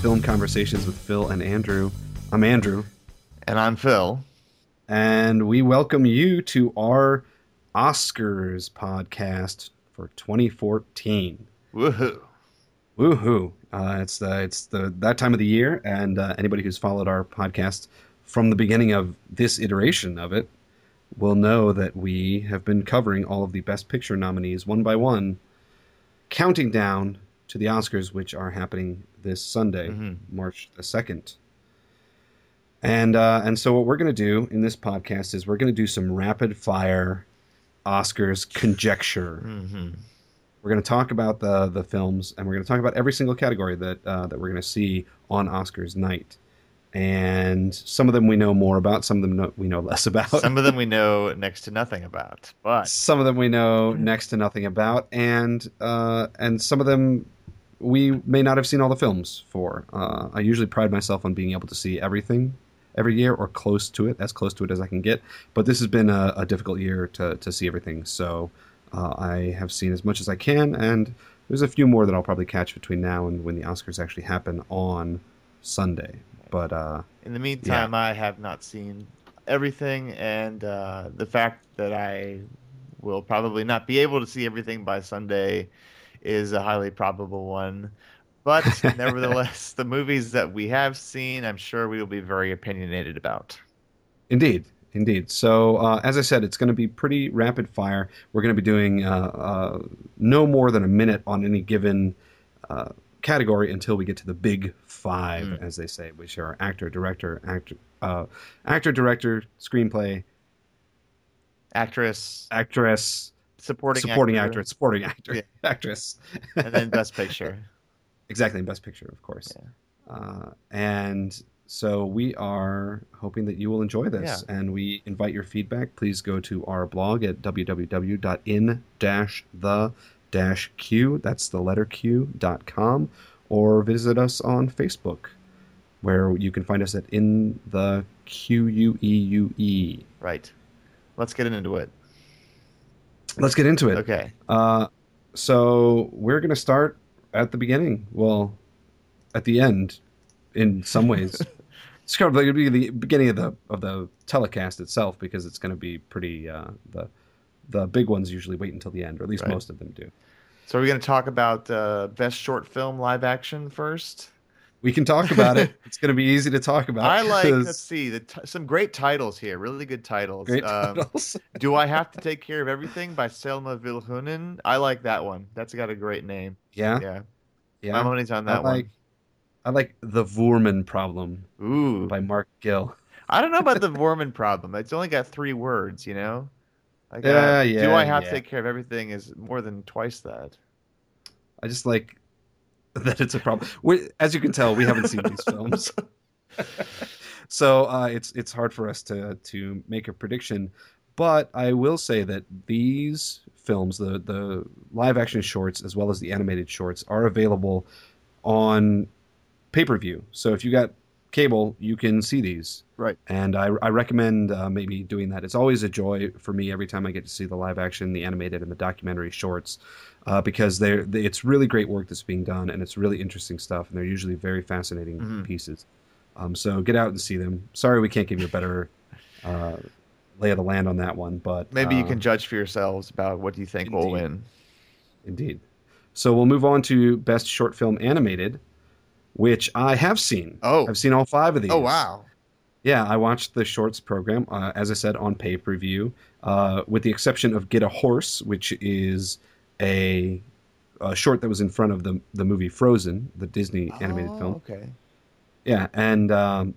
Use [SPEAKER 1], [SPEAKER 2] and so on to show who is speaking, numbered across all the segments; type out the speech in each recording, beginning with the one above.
[SPEAKER 1] Film Conversations with Phil and Andrew. I'm Andrew,
[SPEAKER 2] And I'm Phil.
[SPEAKER 1] and we welcome you to our Oscars podcast for 2014.
[SPEAKER 2] Woohoo.
[SPEAKER 1] Woohoo! Uh, it's the it's the that time of the year, and uh, anybody who's followed our podcast from the beginning of this iteration of it will know that we have been covering all of the Best Picture nominees one by one, counting down to the Oscars, which are happening this Sunday,
[SPEAKER 2] Mhm.
[SPEAKER 1] March the second. And uh, and so what we're going to do in this podcast is we're going to do some rapid fire Oscars conjecture.
[SPEAKER 2] hmm
[SPEAKER 1] We're going to talk about the the films, and we're going to talk about every single category that uh, that we're going to see on Oscars night. And some of them we know more about, some of them no, we know less about.
[SPEAKER 2] Some of them we know next to nothing about, but
[SPEAKER 1] Some of them we know next to nothing about, and uh, and some of them we may not have seen all the films for. Uh, I usually pride myself on being able to see everything every year or close to it, as close to it as I can get. But this has been a, a difficult year to, to see everything, so uh, I have seen as much as I can, and there's a few more that I'll probably catch between now and when the Oscars actually happen on Sunday. But uh,
[SPEAKER 2] in the meantime, I have not seen everything, and uh, the fact that I will probably not be able to see everything by Sunday is a highly probable one. But nevertheless, the movies that we have seen, I'm sure we will be very opinionated about.
[SPEAKER 1] Indeed, indeed. So, uh, as I said, it's going to be pretty rapid fire. We're going to be doing uh, uh, no more than a minute on any given uh, category until we get to the big five,
[SPEAKER 2] Mm.
[SPEAKER 1] as they say, which are actor, director, actor, uh, actor, director, screenplay,
[SPEAKER 2] Actress,
[SPEAKER 1] actress,
[SPEAKER 2] supporting,
[SPEAKER 1] supporting
[SPEAKER 2] actor,
[SPEAKER 1] actor, supporting actor,
[SPEAKER 2] Yeah.
[SPEAKER 1] actress.
[SPEAKER 2] and then Best Picture.
[SPEAKER 1] Exactly, Best Picture, of course. Uh, and so we are hoping that you will enjoy this, and we invite your feedback. Please go to our blog at www.in-the-q, that's the letter Q, dot com, or visit us on Facebook, where you can find us at in the Q U E U E.
[SPEAKER 2] Right. Let's get into it.
[SPEAKER 1] Let's get into it.
[SPEAKER 2] Okay.
[SPEAKER 1] Uh, so we're going to start at the beginning. Well, at the end, in some ways. it's kind of like be the beginning of the of the telecast itself because it's going to be pretty. Uh, the the big ones usually wait until the end, or at least
[SPEAKER 2] Right.
[SPEAKER 1] most of them do.
[SPEAKER 2] So we're going to talk about uh, best short film live action first.
[SPEAKER 1] We can talk about it. It's going to be easy to talk about.
[SPEAKER 2] I like.
[SPEAKER 1] 'cause
[SPEAKER 2] Let's see. The t- some great titles here. Really good titles.
[SPEAKER 1] great
[SPEAKER 2] Um,
[SPEAKER 1] titles.
[SPEAKER 2] Do I have to take care of everything by Selma Vilhunen? I like that one. That's got a great name.
[SPEAKER 1] yeah,
[SPEAKER 2] Yeah.
[SPEAKER 1] yeah.
[SPEAKER 2] My money's on that I
[SPEAKER 1] like I like the Voorman problem.
[SPEAKER 2] Ooh.
[SPEAKER 1] by Mark Gill.
[SPEAKER 2] I don't know about the Voorman problem. It's only got three words. You know. Like, uh,
[SPEAKER 1] Yeah,
[SPEAKER 2] Do I have
[SPEAKER 1] yeah.
[SPEAKER 2] to take care of everything? Is more than twice that.
[SPEAKER 1] I just like that it's a problem. We, as you can tell, we haven't seen these films, so uh, it's it's hard for us to to make a prediction. But I will say that these films, the the live action shorts as well as the animated shorts, are available on pay per view. So if you got cable, you can see these.
[SPEAKER 2] Right.
[SPEAKER 1] And I, I recommend uh, maybe doing that. It's always a joy for me every time I get to see the live action, the animated, and the documentary shorts uh, because they're they, it's really great work that's being done and it's really interesting stuff and they're usually very fascinating
[SPEAKER 2] Mhm.
[SPEAKER 1] pieces. Um, so get out and see them. Sorry we can't give you a better uh, lay of the land on that one, but
[SPEAKER 2] Maybe you
[SPEAKER 1] uh,
[SPEAKER 2] can judge for yourselves about what you think will win.
[SPEAKER 1] indeed. So we'll move on to best short film animated, which I have seen.
[SPEAKER 2] Oh.
[SPEAKER 1] I've seen all five of these.
[SPEAKER 2] Oh wow.
[SPEAKER 1] Yeah, I watched the shorts program, uh, as I said, on pay per view, uh, with the exception of Get a Horse, which is a, a short that was in front of the the movie Frozen, the Disney animated
[SPEAKER 2] Oh,
[SPEAKER 1] film.
[SPEAKER 2] Okay.
[SPEAKER 1] Yeah, and um,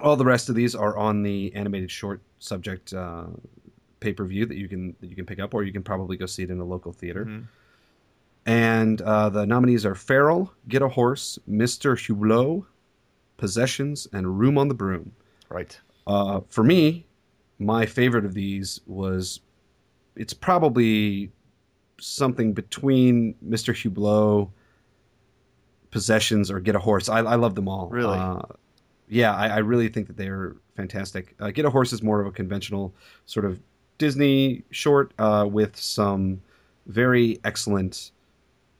[SPEAKER 1] all the rest of these are on the animated short subject uh, pay per view that you can that you can pick up, or you can probably go see it in a local theater.
[SPEAKER 2] Mhm.
[SPEAKER 1] And uh, the nominees are Feral, Get a Horse, Mr. Hublot, Possessions, and Room on the Broom.
[SPEAKER 2] Right.
[SPEAKER 1] Uh, for me, my favorite of these was it's probably something between Mr. Hublot, Possessions, or Get a Horse. I, I love them all.
[SPEAKER 2] Really?
[SPEAKER 1] Uh, yeah, I, I really think that they're fantastic. Uh, Get a Horse is more of a conventional sort of Disney short uh, with some very excellent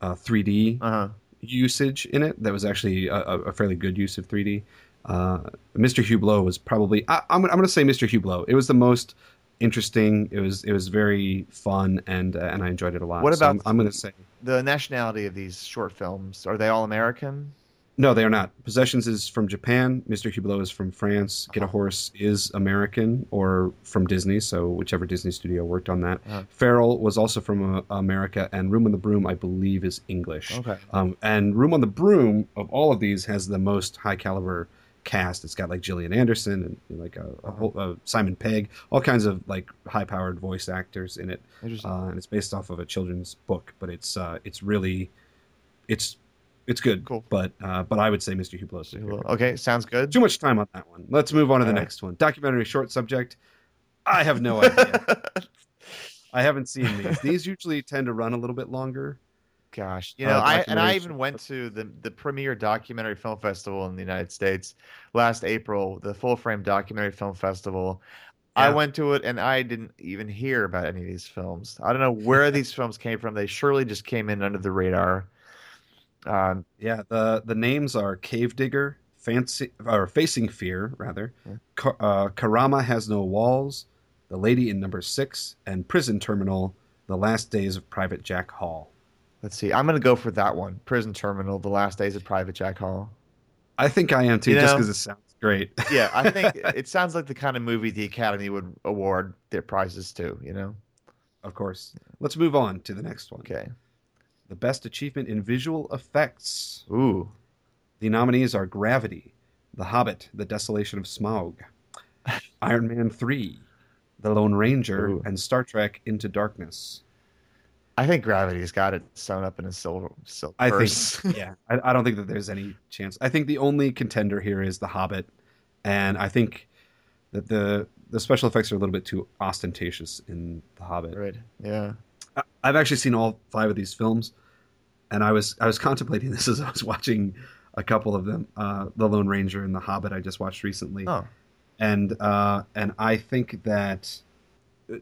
[SPEAKER 1] uh, 3D
[SPEAKER 2] Uh huh.
[SPEAKER 1] usage in it that was actually a, a fairly good use of 3D. Uh, Mr. Hublot was probably I, am I'm going to say Mr. Hublot. It was the most interesting. It was it was very fun and uh, and I enjoyed it a lot.
[SPEAKER 2] What
[SPEAKER 1] So
[SPEAKER 2] about
[SPEAKER 1] I'm, I'm going to say
[SPEAKER 2] the nationality of these short films? Are they all American?
[SPEAKER 1] No, they are not. Possessions is from Japan. Mr. Hublot is from France. Get a. Horse is American or from Disney, so whichever Disney studio worked on that.
[SPEAKER 2] Uh-huh.
[SPEAKER 1] Feral was also from uh, America, and Room on the Broom, I believe, is English.
[SPEAKER 2] Okay.
[SPEAKER 1] Um, and Room on the Broom of all of these has the most high caliber cast. It's got like Gillian Anderson and you know, like a, a whole, uh, Simon Pegg, all kinds of like high powered voice actors in it.
[SPEAKER 2] Interesting.
[SPEAKER 1] Uh, and it's based off of a children's book, but it's uh, it's really it's it's good.
[SPEAKER 2] Cool.
[SPEAKER 1] But uh, but I would say Mr. Hublot's
[SPEAKER 2] okay, sounds good.
[SPEAKER 1] Too much time on that one. Let's move on to the
[SPEAKER 2] All right.
[SPEAKER 1] next one. Documentary short subject. I have no idea. I haven't seen these. These usually tend to run a little bit longer.
[SPEAKER 2] Gosh, you
[SPEAKER 1] Uh,
[SPEAKER 2] know, I and I even went to the the premier documentary film festival in the United States last April, the Full Frame Documentary Film Festival. I went to it and I didn't even hear about any of these films. I don't know where these films came from. They surely just came in under the radar. Um,
[SPEAKER 1] Yeah, the the names are Cave Digger, Fancy or Facing Fear rather.
[SPEAKER 2] Yeah.
[SPEAKER 1] Ka- uh, Karama has no walls, The Lady in Number Six, and Prison Terminal: The Last Days of Private Jack Hall.
[SPEAKER 2] let's see. I'm going to go for that one. Prison Terminal: The Last Days of Private Jack Hall.
[SPEAKER 1] I think I am too,
[SPEAKER 2] You
[SPEAKER 1] just because it sounds great.
[SPEAKER 2] Yeah, I think it sounds like the kind of movie the Academy would award their prizes to. You know?
[SPEAKER 1] of course. Let's move on to the next one.
[SPEAKER 2] Okay.
[SPEAKER 1] The best achievement in visual effects.
[SPEAKER 2] Ooh.
[SPEAKER 1] The nominees are Gravity, The Hobbit, The Desolation of Smaug, Iron Man 3, The Lone Ranger,
[SPEAKER 2] Ooh.
[SPEAKER 1] and Star Trek Into Darkness.
[SPEAKER 2] I think Gravity's got it sewn up in a silver silk
[SPEAKER 1] I
[SPEAKER 2] purse.
[SPEAKER 1] think, yeah, I, I don't think that there's any chance. I think the only contender here is The Hobbit, and I think that the the special effects are a little bit too ostentatious in The Hobbit.
[SPEAKER 2] right. Yeah.
[SPEAKER 1] I've actually seen all five of these films, and I was I was contemplating this as I was watching a couple of them, uh, The Lone Ranger and The Hobbit. I just watched recently,
[SPEAKER 2] Oh.
[SPEAKER 1] and uh, and I think that uh,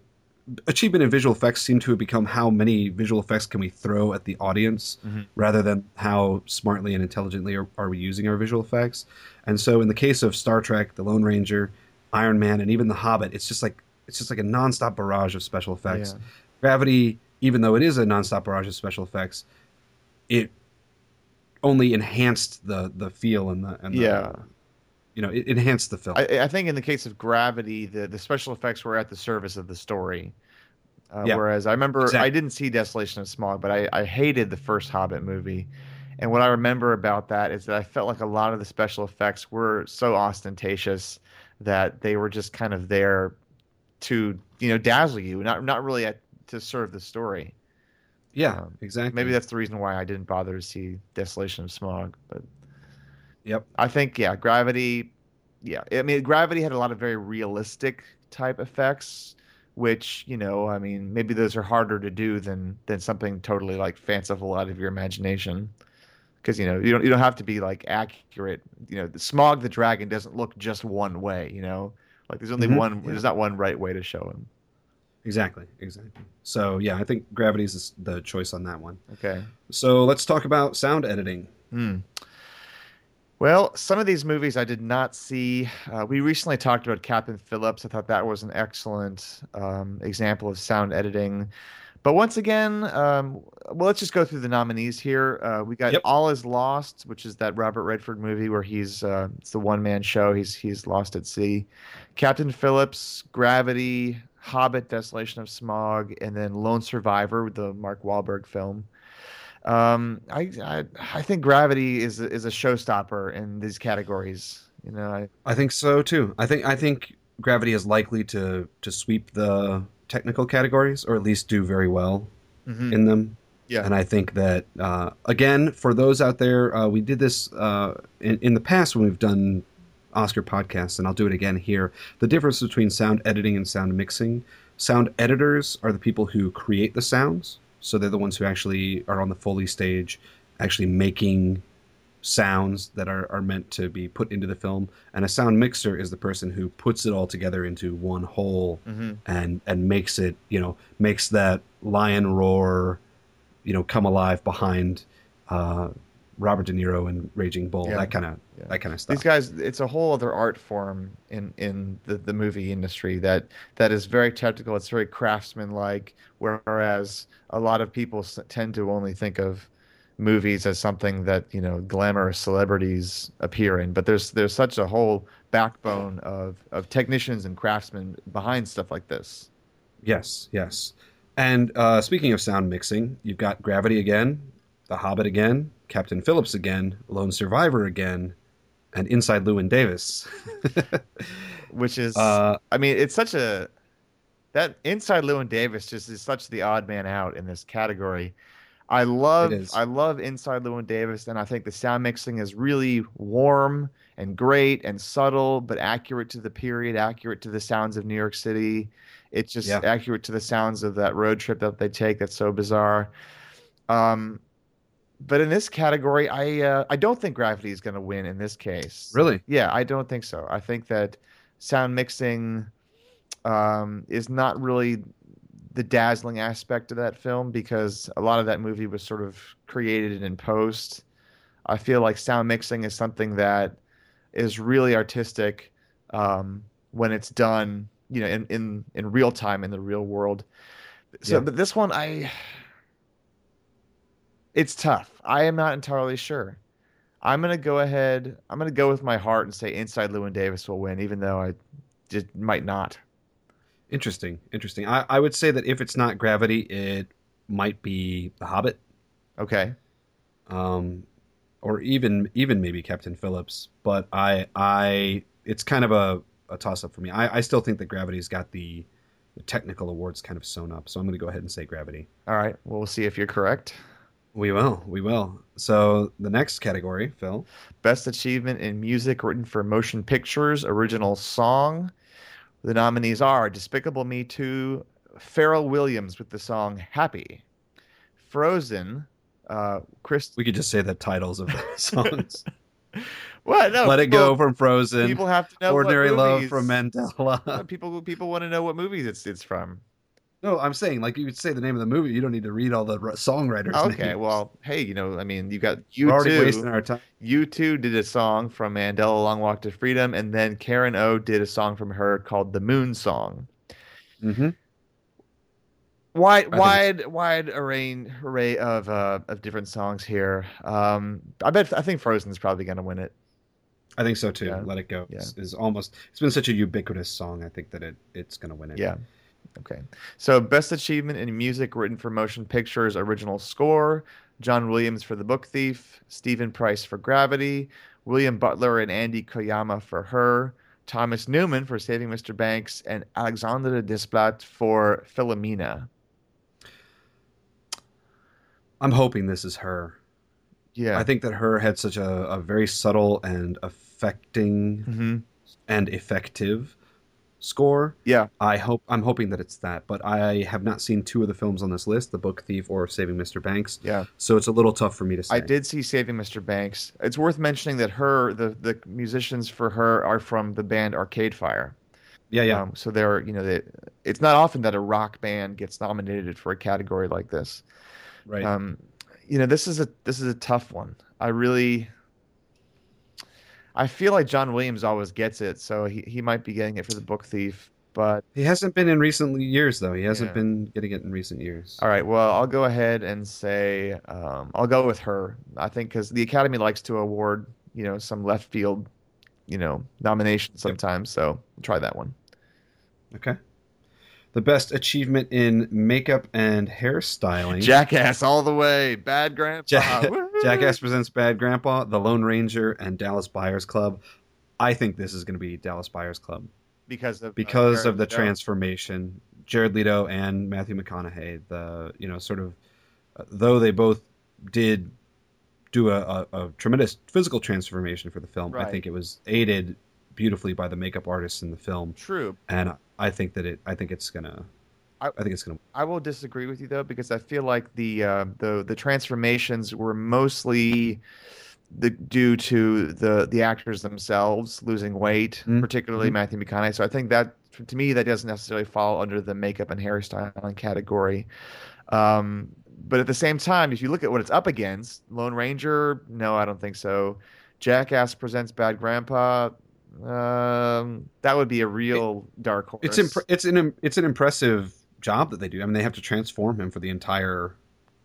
[SPEAKER 1] achievement in visual effects seem to have become how many visual effects can we throw at the audience
[SPEAKER 2] Mhm.
[SPEAKER 1] rather than how smartly and intelligently are, are we using our visual effects. And so, in the case of Star Trek, The Lone Ranger, Iron Man, and even The Hobbit, it's just like it's just like a nonstop barrage of special effects.
[SPEAKER 2] Yeah.
[SPEAKER 1] Gravity, even though it is a nonstop barrage of special effects, it only enhanced the the feel and the and the,
[SPEAKER 2] Yeah.
[SPEAKER 1] you know it enhanced the film.
[SPEAKER 2] I, I think in the case of Gravity, the, the special effects were at the service of the story. Uh,
[SPEAKER 1] Yeah.
[SPEAKER 2] Whereas I remember
[SPEAKER 1] Exactly.
[SPEAKER 2] I didn't see Desolation of Smaug, but I, I hated the first Hobbit movie. And what I remember about that is that I felt like a lot of the special effects were so ostentatious that they were just kind of there to you know dazzle you, not not really at, to serve the story.
[SPEAKER 1] yeah,
[SPEAKER 2] um,
[SPEAKER 1] exactly.
[SPEAKER 2] Maybe that's the reason why I didn't bother to see Desolation of Smaug. But
[SPEAKER 1] Yep.
[SPEAKER 2] I think yeah, Gravity. Yeah, I mean Gravity had a lot of very realistic type effects, which you know, I mean, maybe those are harder to do than than something totally like fanciful out of your imagination. Because you know you don't you don't have to be like accurate. You know, the Smaug the dragon doesn't look just one way. You know, like there's only
[SPEAKER 1] Mhm,
[SPEAKER 2] one.
[SPEAKER 1] yeah.
[SPEAKER 2] There's not one right way to show him.
[SPEAKER 1] Exactly, exactly. So yeah, I think Gravity is the choice on that one.
[SPEAKER 2] Okay.
[SPEAKER 1] So let's talk about sound editing.
[SPEAKER 2] Hmm. Well, some of these movies I did not see. Uh, we recently talked about Captain Phillips. I thought that was an excellent um, example of sound editing. But once again, um, well, let's just go through the nominees here. Uh, we got
[SPEAKER 1] Yep.
[SPEAKER 2] All Is Lost, which is that Robert Redford movie where he's uh, it's the one man show. He's he's lost at sea. Captain Phillips, Gravity, Hobbit, Desolation of Smaug, and then Lone Survivor, the Mark Wahlberg film. Um, I, I I think Gravity is a- is a showstopper in these categories. You know, I,
[SPEAKER 1] I think so too. I think I think Gravity is likely to to sweep the technical categories, or at least do very well in them.
[SPEAKER 2] Yeah.
[SPEAKER 1] And I think that uh, again, for those out there, uh, we did this uh, in, in the past when we've done Oscar podcasts, and I'll do it again here. The difference between sound editing and sound mixing: sound editors are the people who create the sounds, so they're the ones who actually are on the Foley stage, actually making sounds that are, are meant to be put into the film. And a sound mixer is the person who puts it all together into one whole
[SPEAKER 2] Mhm.
[SPEAKER 1] and and makes it you know makes that lion roar you know come alive behind uh Robert De Niro and Raging Bull,
[SPEAKER 2] Yeah.
[SPEAKER 1] that kind of
[SPEAKER 2] Yeah.
[SPEAKER 1] that kind of stuff.
[SPEAKER 2] These guys, it's a whole other art form in in the, the movie industry that that is very technical. It's very craftsman-like, whereas a lot of people tend to only think of movies as something that you know glamorous celebrities appear in. But there's there's such a whole backbone of of technicians and craftsmen behind stuff like this.
[SPEAKER 1] Yes, yes. And uh, speaking of sound mixing, you've got Gravity again, The Hobbit again, Captain Phillips again, Lone Survivor again, and Inside Llewyn Davis.
[SPEAKER 2] Which is,
[SPEAKER 1] uh,
[SPEAKER 2] I mean, it's such a that inside Llewyn Davis just is such the odd man out in this category. I love I love inside Llewyn Davis, and I think the sound mixing is really warm and great and subtle, but accurate to the period, accurate to the sounds of New York City. It's just
[SPEAKER 1] Yeah.
[SPEAKER 2] accurate to the sounds of that road trip that they take. That's so bizarre. Um, but in this category, I uh, I don't think Gravity is going to win in this case.
[SPEAKER 1] really?
[SPEAKER 2] Yeah, I don't think so. I think that sound mixing um, is not really the dazzling aspect of that film because a lot of that movie was sort of created in post. I feel like sound mixing is something that is really artistic um, when it's done, you know, in, in, in real time in the real world. So,
[SPEAKER 1] Yeah.
[SPEAKER 2] but this one, I, it's tough. I am not entirely sure. I'm gonna go ahead. I'm gonna go with my heart and say Inside Llewyn Davis will win, even though I just might not.
[SPEAKER 1] Interesting, interesting. I, I would say that if it's not Gravity, it might be The Hobbit,
[SPEAKER 2] Okay.
[SPEAKER 1] um, or even even maybe Captain Phillips. But I I it's kind of a, a toss up for me. I, I still think that Gravity's got the, the technical awards kind of sewn up, so I'm going to go ahead and say Gravity.
[SPEAKER 2] All right. Well, we'll see if you're correct.
[SPEAKER 1] We will, we will. So the next category, Phil.
[SPEAKER 2] Best achievement in music written for motion pictures, original song. The nominees are Despicable Me 2, Pharrell Williams with the song Happy, Frozen, uh, Chris.
[SPEAKER 1] We could just say the titles of the songs.
[SPEAKER 2] What? No.
[SPEAKER 1] Let It Go from Frozen.
[SPEAKER 2] People have to know. what
[SPEAKER 1] Ordinary Love from Mandela.
[SPEAKER 2] People people want to know what movies it's it's from.
[SPEAKER 1] No, I'm saying like you would say the name of the movie. You don't need to read all the songwriters.
[SPEAKER 2] Okay,
[SPEAKER 1] names.
[SPEAKER 2] well, hey, you know, I mean, you got you
[SPEAKER 1] we're already
[SPEAKER 2] two.
[SPEAKER 1] wasting our time.
[SPEAKER 2] U2 did a song from Mandela Long Walk to Freedom, and then Karen O did a song from her called The Moon Song.
[SPEAKER 1] Mm-hmm.
[SPEAKER 2] Wide, wide, wide array array of uh, of different songs here. Um, I bet I think Frozen's probably going to win it.
[SPEAKER 1] I think so too.
[SPEAKER 2] Yeah.
[SPEAKER 1] Let It Go
[SPEAKER 2] Yeah.
[SPEAKER 1] is, is almost. It's been such a ubiquitous song. I think that it it's going to win it.
[SPEAKER 2] Yeah. Okay. So, best achievement in music written for motion pictures, original score: John Williams for The Book Thief, Steven Price for Gravity, William Butler and Andy Koyama for Her, Thomas Newman for Saving Mr. Banks, and Alexandre Desplat for Philomena.
[SPEAKER 1] I'm hoping this is her.
[SPEAKER 2] Yeah.
[SPEAKER 1] I think that her had such a, a very subtle and affecting
[SPEAKER 2] hmm
[SPEAKER 1] and effective score.
[SPEAKER 2] Yeah.
[SPEAKER 1] I hope I'm hoping that it's that, but I have not seen two of the films on this list, The Book Thief or Saving Mr. Banks.
[SPEAKER 2] Yeah.
[SPEAKER 1] So it's a little tough for me to say.
[SPEAKER 2] I did see Saving Mr. Banks. It's worth mentioning that her, the the musicians for her are from the band Arcade Fire.
[SPEAKER 1] Yeah, yeah.
[SPEAKER 2] Um, so they're, you know, they, it's not often that a rock band gets nominated for a category like this.
[SPEAKER 1] right.
[SPEAKER 2] Um, you know, this is a this is a tough one. I really, I feel like John Williams always gets it, so he, he might be getting it for the Book Thief. But
[SPEAKER 1] he hasn't been in recent years though. He hasn't
[SPEAKER 2] Yeah.
[SPEAKER 1] been getting it in recent years.
[SPEAKER 2] all right, well, I'll go ahead and say um, I'll go with her. I think because the Academy likes to award, you know, some left field, you know, nominations sometimes. So try that one.
[SPEAKER 1] Okay. The best achievement in makeup and hairstyling.
[SPEAKER 2] Jackass all the way, bad grandpa.
[SPEAKER 1] Ja- Jackass presents Bad Grandpa, The Lone Ranger, and Dallas Buyers Club. I think this is going to be Dallas Buyers Club
[SPEAKER 2] because of uh,
[SPEAKER 1] because
[SPEAKER 2] Jared
[SPEAKER 1] of the
[SPEAKER 2] Leto.
[SPEAKER 1] transformation. Jared Leto and Matthew McConaughey, the you know sort of uh, though they both did do a, a, a tremendous physical transformation for the film, I think it was aided beautifully by the makeup artists in the film,
[SPEAKER 2] True,
[SPEAKER 1] and I think that it I think it's gonna
[SPEAKER 2] I-
[SPEAKER 1] I, think it's gonna
[SPEAKER 2] I will disagree with you though because I feel like the uh, the the transformations were mostly the due to the the actors themselves losing weight,
[SPEAKER 1] Mhm.
[SPEAKER 2] particularly
[SPEAKER 1] Mhm.
[SPEAKER 2] Matthew McConaughey. So I think that to me that doesn't necessarily fall under the makeup and hairstyling category. Um, but at the same time, if you look at what it's up against, Lone Ranger, no, I don't think so. Jackass presents Bad Grandpa. Um, that would be a real dark horse.
[SPEAKER 1] It's imp- it's an it's an impressive job that they do. I mean, they have to transform him for the entire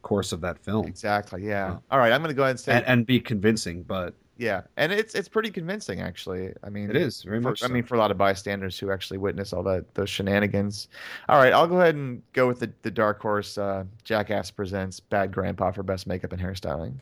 [SPEAKER 1] course of that film
[SPEAKER 2] exactly. Yeah.
[SPEAKER 1] Yeah.
[SPEAKER 2] All right, I'm going to go ahead and say
[SPEAKER 1] and, and be convincing. But
[SPEAKER 2] yeah, and it's it's pretty convincing actually. I mean,
[SPEAKER 1] it is very
[SPEAKER 2] for-
[SPEAKER 1] much.
[SPEAKER 2] I mean, for a lot of bystanders who actually witness all that those shenanigans. All right, I'll go ahead and go with the, the dark horse. Uh, Jackass presents Bad Grandpa for best makeup and hairstyling.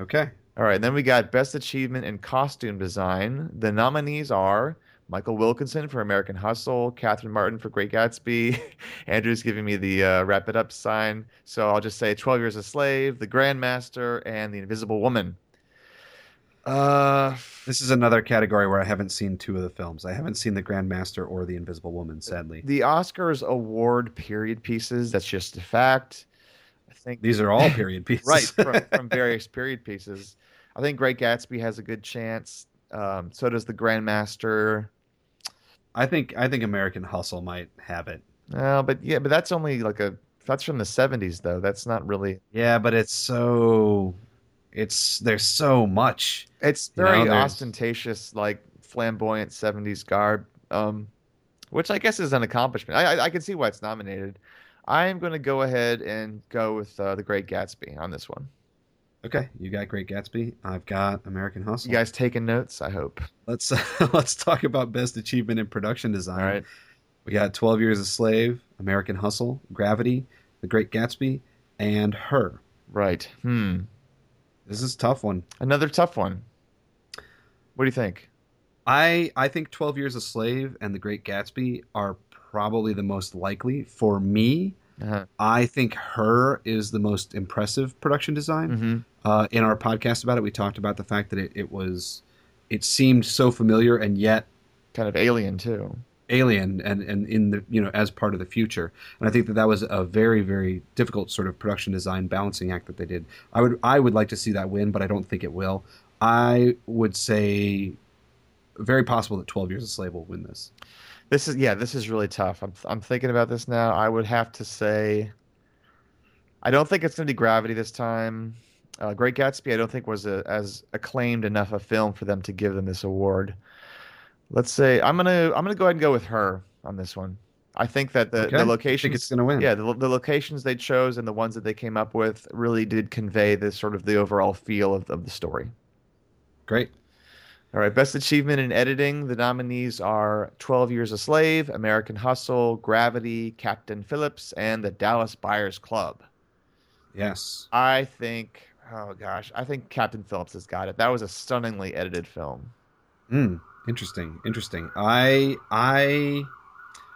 [SPEAKER 1] okay.
[SPEAKER 2] All right, then we got best achievement in costume design. The nominees are Michael Wilkinson for American Hustle, Catherine Martin for Great Gatsby. Andrew's giving me the uh, wrap it up sign, so I'll just say 12 Years a Slave, The Grandmaster, and The Invisible Woman. Uh,
[SPEAKER 1] This is another category where I haven't seen two of the films. I haven't seen The Grandmaster or The Invisible Woman, sadly.
[SPEAKER 2] the Oscars award period pieces. That's just a fact. I think
[SPEAKER 1] These are all period pieces.
[SPEAKER 2] right from, from various period pieces. I think Great Gatsby has a good chance. Um, so does the Grandmaster.
[SPEAKER 1] I think I think American Hustle might have it.
[SPEAKER 2] Uh, but yeah, but that's only like a that's from the '70s though. That's not really.
[SPEAKER 1] Yeah, but it's so it's there's so much.
[SPEAKER 2] It's
[SPEAKER 1] You know,
[SPEAKER 2] very ostentatious, like flamboyant '70s garb, um, which I guess is an accomplishment. I I, I can see why it's nominated. I am going to go ahead and go with uh, the Great Gatsby on this one.
[SPEAKER 1] Okay, you got Great Gatsby. I've got American Hustle.
[SPEAKER 2] You guys taking notes? I hope.
[SPEAKER 1] Let's let's talk about best achievement in production design.
[SPEAKER 2] All right.
[SPEAKER 1] We got 12 Years a Slave, American Hustle, Gravity, The Great Gatsby, and Her.
[SPEAKER 2] Right. Hmm.
[SPEAKER 1] This is a tough one.
[SPEAKER 2] Another tough one. What do you think?
[SPEAKER 1] I I think 12 Years a Slave and The Great Gatsby are probably the most likely for me.
[SPEAKER 2] Uh-huh.
[SPEAKER 1] I think Her is the most impressive production design.
[SPEAKER 2] hmm
[SPEAKER 1] Uh, in our podcast about it, we talked about the fact that it, it was it seemed so familiar and yet
[SPEAKER 2] Kind of alien too.
[SPEAKER 1] alien and and in the you know as part of the future and i think that that was a very very difficult sort of production design balancing act that they did i would i would like to see that win but i don't think it will i would say very possible that 12 years a slave will win this
[SPEAKER 2] This is yeah, this is really tough. I'm I'm thinking about this now. I would have to say I don't think it's going to be Gravity this time. Uh, Great Gatsby I don't think was a, as acclaimed enough a film for them to give them this award. Let's say I'm going to I'm going to go ahead and go with her on this one. I think that the
[SPEAKER 1] Okay.
[SPEAKER 2] the locations
[SPEAKER 1] it's going to win
[SPEAKER 2] yeah, the, the locations they chose and the ones that they came up with really did convey this sort of the overall feel of, of the story.
[SPEAKER 1] great
[SPEAKER 2] All right, best achievement in editing. The nominees are 12 Years a Slave, American Hustle, Gravity, Captain Phillips, and the Dallas Buyers Club.
[SPEAKER 1] yes
[SPEAKER 2] I think, oh gosh, I think Captain Phillips has got it. That was a stunningly edited film.
[SPEAKER 1] Hmm. interesting interesting i i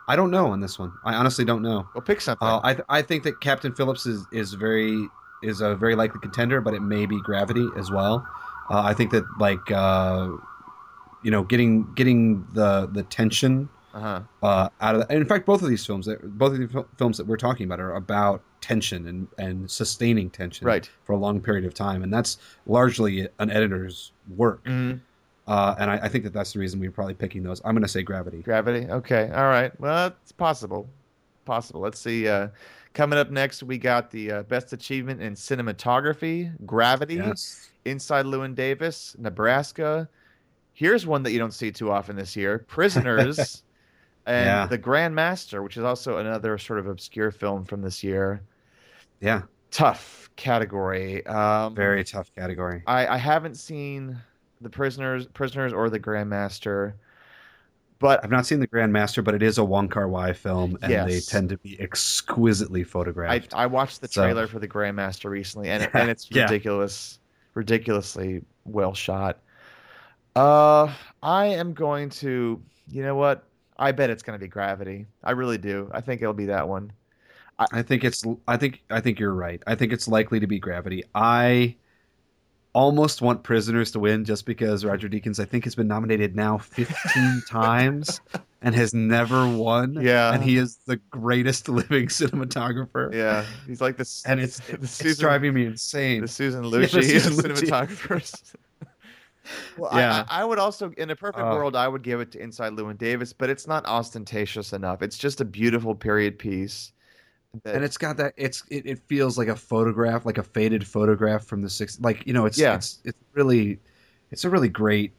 [SPEAKER 1] i don't know on this one i honestly don't know
[SPEAKER 2] Well, pick something.
[SPEAKER 1] uh, i th- i think that captain phillips is is very is a very likely contender but it may be gravity as well uh, i think that like uh you know getting getting the the tension
[SPEAKER 2] uh-huh.
[SPEAKER 1] uh, out of. And in fact, both of these films, that- both of the films that we're talking about, are about tension and and sustaining tension
[SPEAKER 2] Right.
[SPEAKER 1] for a long period of time, and that's largely an editor's work.
[SPEAKER 2] Mhm.
[SPEAKER 1] Uh, and I, I think that that's the reason we're probably picking those. I'm going to say Gravity.
[SPEAKER 2] Gravity. Okay. All right. Well, it's possible. Possible. Let's see. Uh, coming up next, we got the uh, best achievement in cinematography, Gravity.
[SPEAKER 1] Yes.
[SPEAKER 2] Inside Llewyn Davis, Nebraska. Here's one that you don't see too often this year Prisoners and
[SPEAKER 1] Yeah.
[SPEAKER 2] The Grand Master, which is also another sort of obscure film from this year.
[SPEAKER 1] Yeah.
[SPEAKER 2] Tough category. Um,
[SPEAKER 1] Very tough category.
[SPEAKER 2] I, I haven't seen The Prisoners, Prisoners or The Grand Master, but
[SPEAKER 1] I've not seen the Grandmaster, but it is a Wong Kar Wai film, and they tend to be exquisitely
[SPEAKER 2] I,
[SPEAKER 1] photographed.
[SPEAKER 2] I watched the
[SPEAKER 1] So-
[SPEAKER 2] trailer for The Grand Master recently, and, and it's ridiculous, ridiculously well shot. Uh, I am going to, you know what? I bet it's going to be Gravity. I really do. I think it'll be that one.
[SPEAKER 1] I think it's. I think. I think you're right. I think it's likely to be Gravity. I almost want Prisoners to win just because Roger Deakins, I think, has been nominated now 15 times and has never won.
[SPEAKER 2] Yeah.
[SPEAKER 1] and he is the greatest living cinematographer.
[SPEAKER 2] Yeah, he's like this,
[SPEAKER 1] and it's
[SPEAKER 2] the
[SPEAKER 1] it's
[SPEAKER 2] Susan,
[SPEAKER 1] driving me insane.
[SPEAKER 2] the Susan
[SPEAKER 1] the
[SPEAKER 2] Lucci
[SPEAKER 1] Susan
[SPEAKER 2] of
[SPEAKER 1] Lucci.
[SPEAKER 2] cinematographers. well,
[SPEAKER 1] Yeah.
[SPEAKER 2] I, I would also, in a perfect
[SPEAKER 1] Uh.
[SPEAKER 2] world, I would give it to Inside Llewyn Davis, but it's not ostentatious enough. It's just a beautiful period piece. That-
[SPEAKER 1] and it's got that it's it, it feels like a photograph like a faded photograph from the 60s like you know it's
[SPEAKER 2] Yeah.
[SPEAKER 1] it's it's really it's a really great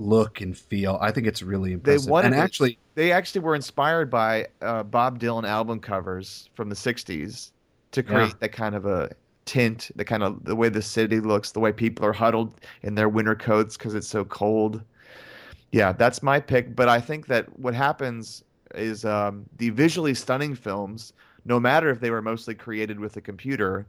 [SPEAKER 1] look and feel i think it's really impressive
[SPEAKER 2] wanted
[SPEAKER 1] and actually
[SPEAKER 2] they actually were inspired by uh, Bob Dylan album covers from the '60s to create
[SPEAKER 1] Yeah.
[SPEAKER 2] that kind of a tint, the kind of the way the city looks, the way people are huddled in their winter coats because it's so cold. Yeah, that's my pick. But I think that what happens is um, the visually stunning films, no matter if they were mostly created with a computer,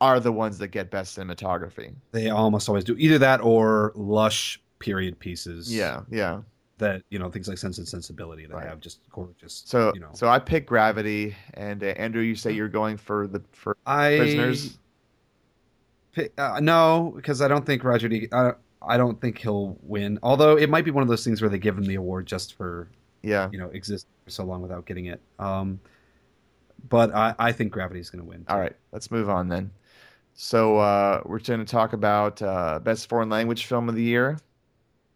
[SPEAKER 2] are the ones that get best cinematography.
[SPEAKER 1] they almost always do either that or lush period pieces
[SPEAKER 2] Yeah, yeah.
[SPEAKER 1] that you know things like sense and sensibility that
[SPEAKER 2] Right.
[SPEAKER 1] have just gorgeous
[SPEAKER 2] So,
[SPEAKER 1] you know
[SPEAKER 2] so I pick Gravity, and uh, Andrew, you say you're going for the for
[SPEAKER 1] i
[SPEAKER 2] Prisoners.
[SPEAKER 1] pi- uh, no because i don't think roger D, I, I don't think he'll win although it might be one of those things where they give him the award just for
[SPEAKER 2] Yeah.
[SPEAKER 1] you know exist for so long without getting it. Um, but I, I think is going to win.
[SPEAKER 2] All right, let's move on then. So uh, we're going to talk about uh, best foreign language film of the year.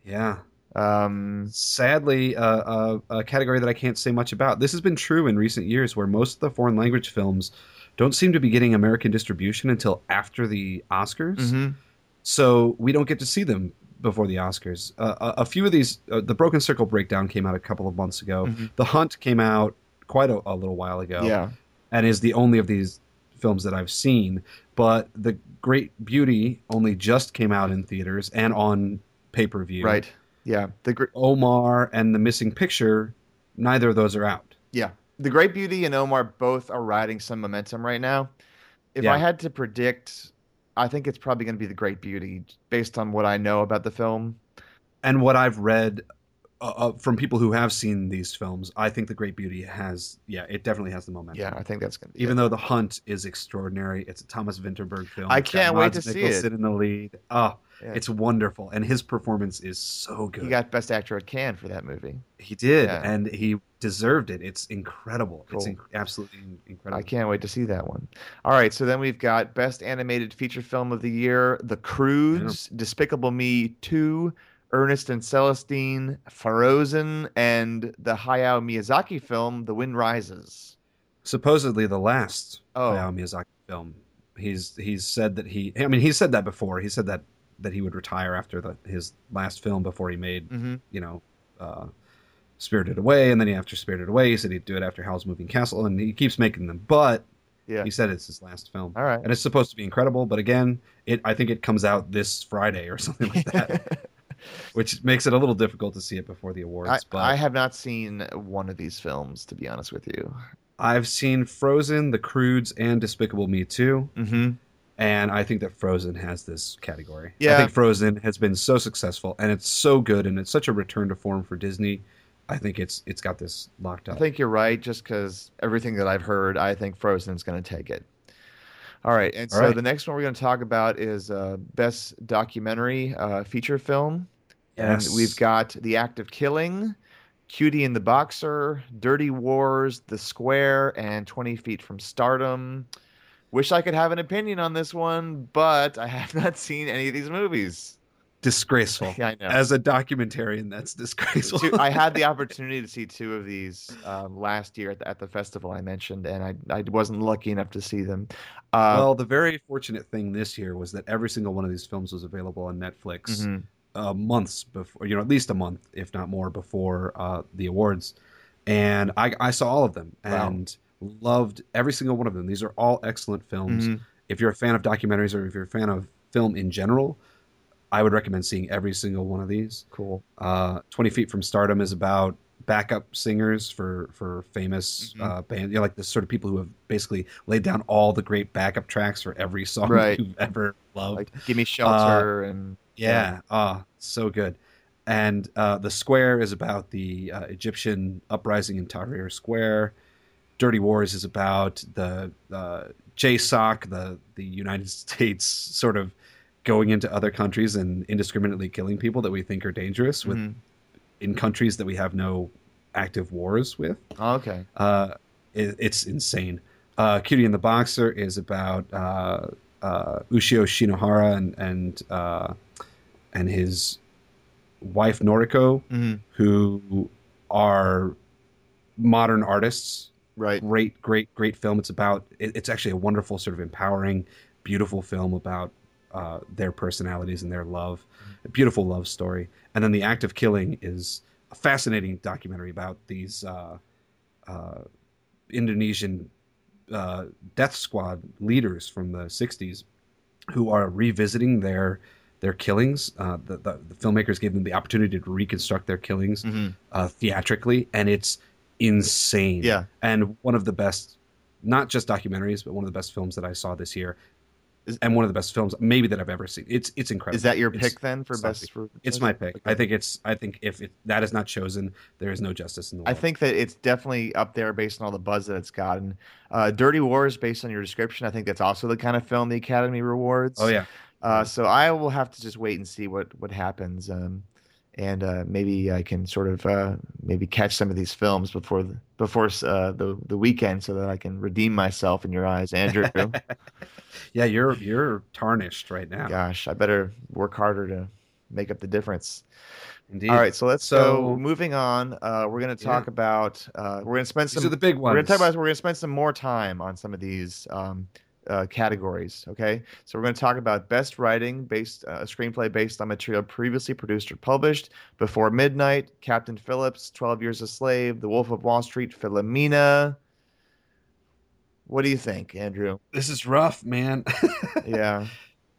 [SPEAKER 1] Yeah.
[SPEAKER 2] Um,
[SPEAKER 1] Sadly, uh, uh, a category that I can't say much about. This has been true in recent years, where most of the foreign language films don't seem to be getting American distribution until after the Oscars.
[SPEAKER 2] mhm.
[SPEAKER 1] So we don't get to see them before the Oscars. Uh, a, a few of these, uh, the Broken Circle Breakdown came out a couple of months ago.
[SPEAKER 2] Mhm.
[SPEAKER 1] The Hunt came out quite a, a little while ago.
[SPEAKER 2] Yeah.
[SPEAKER 1] and is the only of these films that I've seen. But The Great Beauty only just came out in theaters and on pay per view.
[SPEAKER 2] Right. Yeah. The gr-
[SPEAKER 1] Omar and The Missing Picture, neither of those are out.
[SPEAKER 2] yeah. The Great Beauty and Omar both are riding some momentum right now. If
[SPEAKER 1] Yeah.
[SPEAKER 2] I had to predict, I think it's probably going to be The Great Beauty based on what I know about the film.
[SPEAKER 1] And what I've read uh, uh, from people who have seen these films, I think The Great Beauty has, yeah, it definitely has the momentum.
[SPEAKER 2] Yeah, I think that's to be
[SPEAKER 1] Even
[SPEAKER 2] it.
[SPEAKER 1] though The Hunt is extraordinary, it's a Thomas Vinterberg film.
[SPEAKER 2] I can't wait to see it.
[SPEAKER 1] in the lead. Oh,
[SPEAKER 2] Yeah.
[SPEAKER 1] it's wonderful, and his performance is so good.
[SPEAKER 2] he got Best Actor at Cannes for that movie.
[SPEAKER 1] He did,
[SPEAKER 2] Yeah.
[SPEAKER 1] and he deserved it. It's incredible. It's
[SPEAKER 2] Cool.
[SPEAKER 1] inc- absolutely incredible.
[SPEAKER 2] I can't wait to see that one. All right, so then we've got Best Animated Feature Film of the Year, The Croods, Despicable Me 2, Ernest and Celestine, Frozen, and the Hayao Miyazaki film, The Wind Rises.
[SPEAKER 1] Supposedly the last
[SPEAKER 2] Oh.
[SPEAKER 1] Hayao Miyazaki film. He's he's said that he. I mean, he said that before. He said that that he would retire after the, his last film before he made
[SPEAKER 2] Mm-hmm.
[SPEAKER 1] you know. Uh, Spirited Away, and then he after Spirited Away, he said he'd do it after Howl's Moving Castle, and he keeps making them. But
[SPEAKER 2] Yeah.
[SPEAKER 1] he said it's his last film,
[SPEAKER 2] All right.
[SPEAKER 1] and it's supposed to be incredible. But again, it I think it comes out this Friday or something like that. which makes it a little difficult to see it before the awards.
[SPEAKER 2] I,
[SPEAKER 1] but
[SPEAKER 2] I have not seen one of these films, to be honest with you.
[SPEAKER 1] I've seen Frozen, The Croods, and Despicable Me 2.
[SPEAKER 2] Mm-hmm.
[SPEAKER 1] and I think that Frozen has this category.
[SPEAKER 2] Yeah.
[SPEAKER 1] I think Frozen has been so successful, and it's so good, and it's such a return to form for Disney. I think it's it's got this locked up.
[SPEAKER 2] I think you're right, just because everything that I've heard, I think Frozen's going to take it. All right, and
[SPEAKER 1] All
[SPEAKER 2] so
[SPEAKER 1] right.
[SPEAKER 2] the next one we're going to talk about is uh, best documentary uh, feature film.
[SPEAKER 1] Yes.
[SPEAKER 2] And we've got The Act of Killing, Cutie and the Boxer, Dirty Wars, The Square, and 20 Feet from Stardom. Wish I could have an opinion on this one, but I have not seen any of these movies.
[SPEAKER 1] Disgraceful.
[SPEAKER 2] Yeah, I know.
[SPEAKER 1] As a documentarian, that's disgraceful.
[SPEAKER 2] I had the opportunity to see two of these um, last year at the, at the festival I mentioned, and I, I wasn't lucky enough to see them. Uh,
[SPEAKER 1] well, the very fortunate thing this year was that every single one of these films was available on Netflix
[SPEAKER 2] mhm.
[SPEAKER 1] uh, months before, you know, at least a month, if not more, before uh, the awards. And I, I saw all of them
[SPEAKER 2] Wow.
[SPEAKER 1] and loved every single one of them. These are all excellent films.
[SPEAKER 2] Mhm.
[SPEAKER 1] If you're a fan of documentaries or if you're a fan of film in general, I would recommend seeing every single one of these.
[SPEAKER 2] Cool.
[SPEAKER 1] Uh, Twenty Feet from Stardom is about backup singers for for famous
[SPEAKER 2] Mhm.
[SPEAKER 1] uh, band, you know, like the sort of people who have basically laid down all the great backup tracks for every song
[SPEAKER 2] Right.
[SPEAKER 1] you've ever loved.
[SPEAKER 2] Like Give Me Shelter and
[SPEAKER 1] Yeah. Ah, so good. And uh, the square is about the uh, Egyptian uprising in Tahrir Square. Dirty Wars is about the uh, JSOC, the the United States, sort of going into other countries and indiscriminately killing people that we think are dangerous with
[SPEAKER 2] Mhm.
[SPEAKER 1] in countries that we have no active wars with.
[SPEAKER 2] Oh, okay.
[SPEAKER 1] Uh, it, it's insane. Uh, Cutie and the Boxer is about uh, uh, Ushio Shinohara and and uh, and his wife Noriko,
[SPEAKER 2] hmm
[SPEAKER 1] who are modern artists
[SPEAKER 2] Right.
[SPEAKER 1] great, great, great film. It's about. It, it's actually a wonderful, sort of empowering, beautiful film about uh, their personalities and their love. A beautiful love story. And then the act of killing is a fascinating documentary about these uh, uh, Indonesian uh, death squad leaders from the '60s who are revisiting their their killings. Uh, the, the, the filmmakers gave them the opportunity to reconstruct their killings
[SPEAKER 2] hmm
[SPEAKER 1] uh, theatrically, and it's insane.
[SPEAKER 2] Yeah.
[SPEAKER 1] and one of the best, not just documentaries, but one of the best films that I saw this year, and one of the best films maybe that I've ever seen. It's it's incredible.
[SPEAKER 2] Is that your
[SPEAKER 1] It's-
[SPEAKER 2] pick then for best? For
[SPEAKER 1] It's my pick.
[SPEAKER 2] Okay.
[SPEAKER 1] I think it's. I think if it, that is not chosen, there is no justice in the
[SPEAKER 2] I think that it's definitely up there based on all the buzz that it's gotten. Uh, Dirty Wars, based on your description, I think that's also the kind of film the Academy rewards.
[SPEAKER 1] Oh yeah.
[SPEAKER 2] Uh, so I will have to just wait and see what what happens, um, and uh, maybe I can sort of uh, maybe catch some of these films before the, before uh, the the weekend, so that I can redeem myself in your eyes, Andrew.
[SPEAKER 1] Yeah, you're you're tarnished right now.
[SPEAKER 2] Gosh, I better work harder to make up the difference.
[SPEAKER 1] Indeed.
[SPEAKER 2] All right, so let's
[SPEAKER 1] So-
[SPEAKER 2] go. Moving on, uh, we're going to talk about. Uh, we're going to spend
[SPEAKER 1] These
[SPEAKER 2] some.
[SPEAKER 1] are the big ones.
[SPEAKER 2] We're going to talk about. We're going to spend some more time on some of these um, uh, categories. Okay, so we're going to talk about best writing based uh, a screenplay based on material previously produced or published. Before Midnight, Captain Phillips, Twelve Years a Slave, The Wolf of Wall Street, Philomena. What do you think, Andrew?
[SPEAKER 1] This is rough, man.
[SPEAKER 2] Yeah.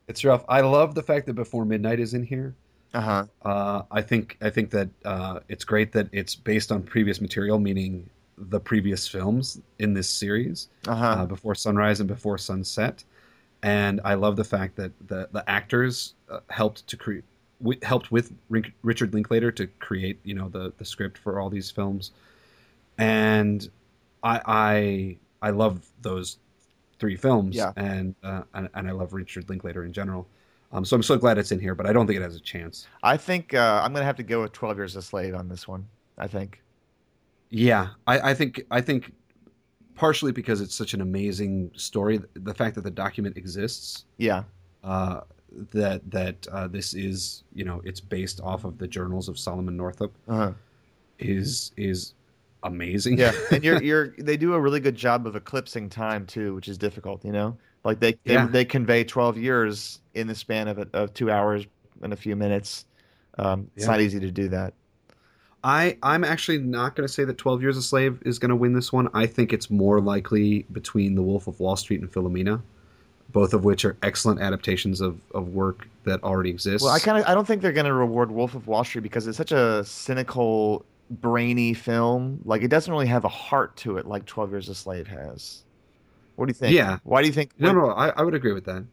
[SPEAKER 1] it's rough. I love the fact that Before Midnight is in here.
[SPEAKER 2] Uh huh.
[SPEAKER 1] Uh, I think I think that uh, it's great that it's based on previous material, meaning the previous films in this series,
[SPEAKER 2] Uh
[SPEAKER 1] uh. Before Sunrise and Before Sunset. And I love the fact that the the actors uh, helped to create w- helped with Rink- Richard Linklater to create you know the the script for all these films, and I I I love those three films,
[SPEAKER 2] Yeah.
[SPEAKER 1] and, uh, and and I love Richard Linklater in general. Um, so I'm so glad it's in here, but I don't think it has a chance.
[SPEAKER 2] I think uh, I'm going to have to go with Twelve Years a Slave on this one. I think.
[SPEAKER 1] Yeah, I, I think I think partially because it's such an amazing story, the fact that the document exists,
[SPEAKER 2] Yeah.
[SPEAKER 1] uh, that that uh, this is you know it's based off of the journals of Solomon Northup
[SPEAKER 2] Uh-huh.
[SPEAKER 1] is is amazing.
[SPEAKER 2] Yeah, and you're you're they do a really good job of eclipsing time too, which is difficult. You know, like they they,
[SPEAKER 1] Yeah.
[SPEAKER 2] they convey twelve years in the span of a, of two hours and a few minutes. Um, it's
[SPEAKER 1] Yeah.
[SPEAKER 2] not easy to do that.
[SPEAKER 1] I I'm actually not going to say that Twelve Years a Slave is going to win this one. I think it's more likely between The Wolf of Wall Street and Philomena, both of which are excellent adaptations of, of work that already exists.
[SPEAKER 2] Well, I kind of I don't think they're going to reward Wolf of Wall Street because it's such a cynical, brainy film. Like it doesn't really have a heart to it like Twelve Years a Slave has. What do you think?
[SPEAKER 1] Yeah.
[SPEAKER 2] Why do you think?
[SPEAKER 1] No, no, I, I would agree with that.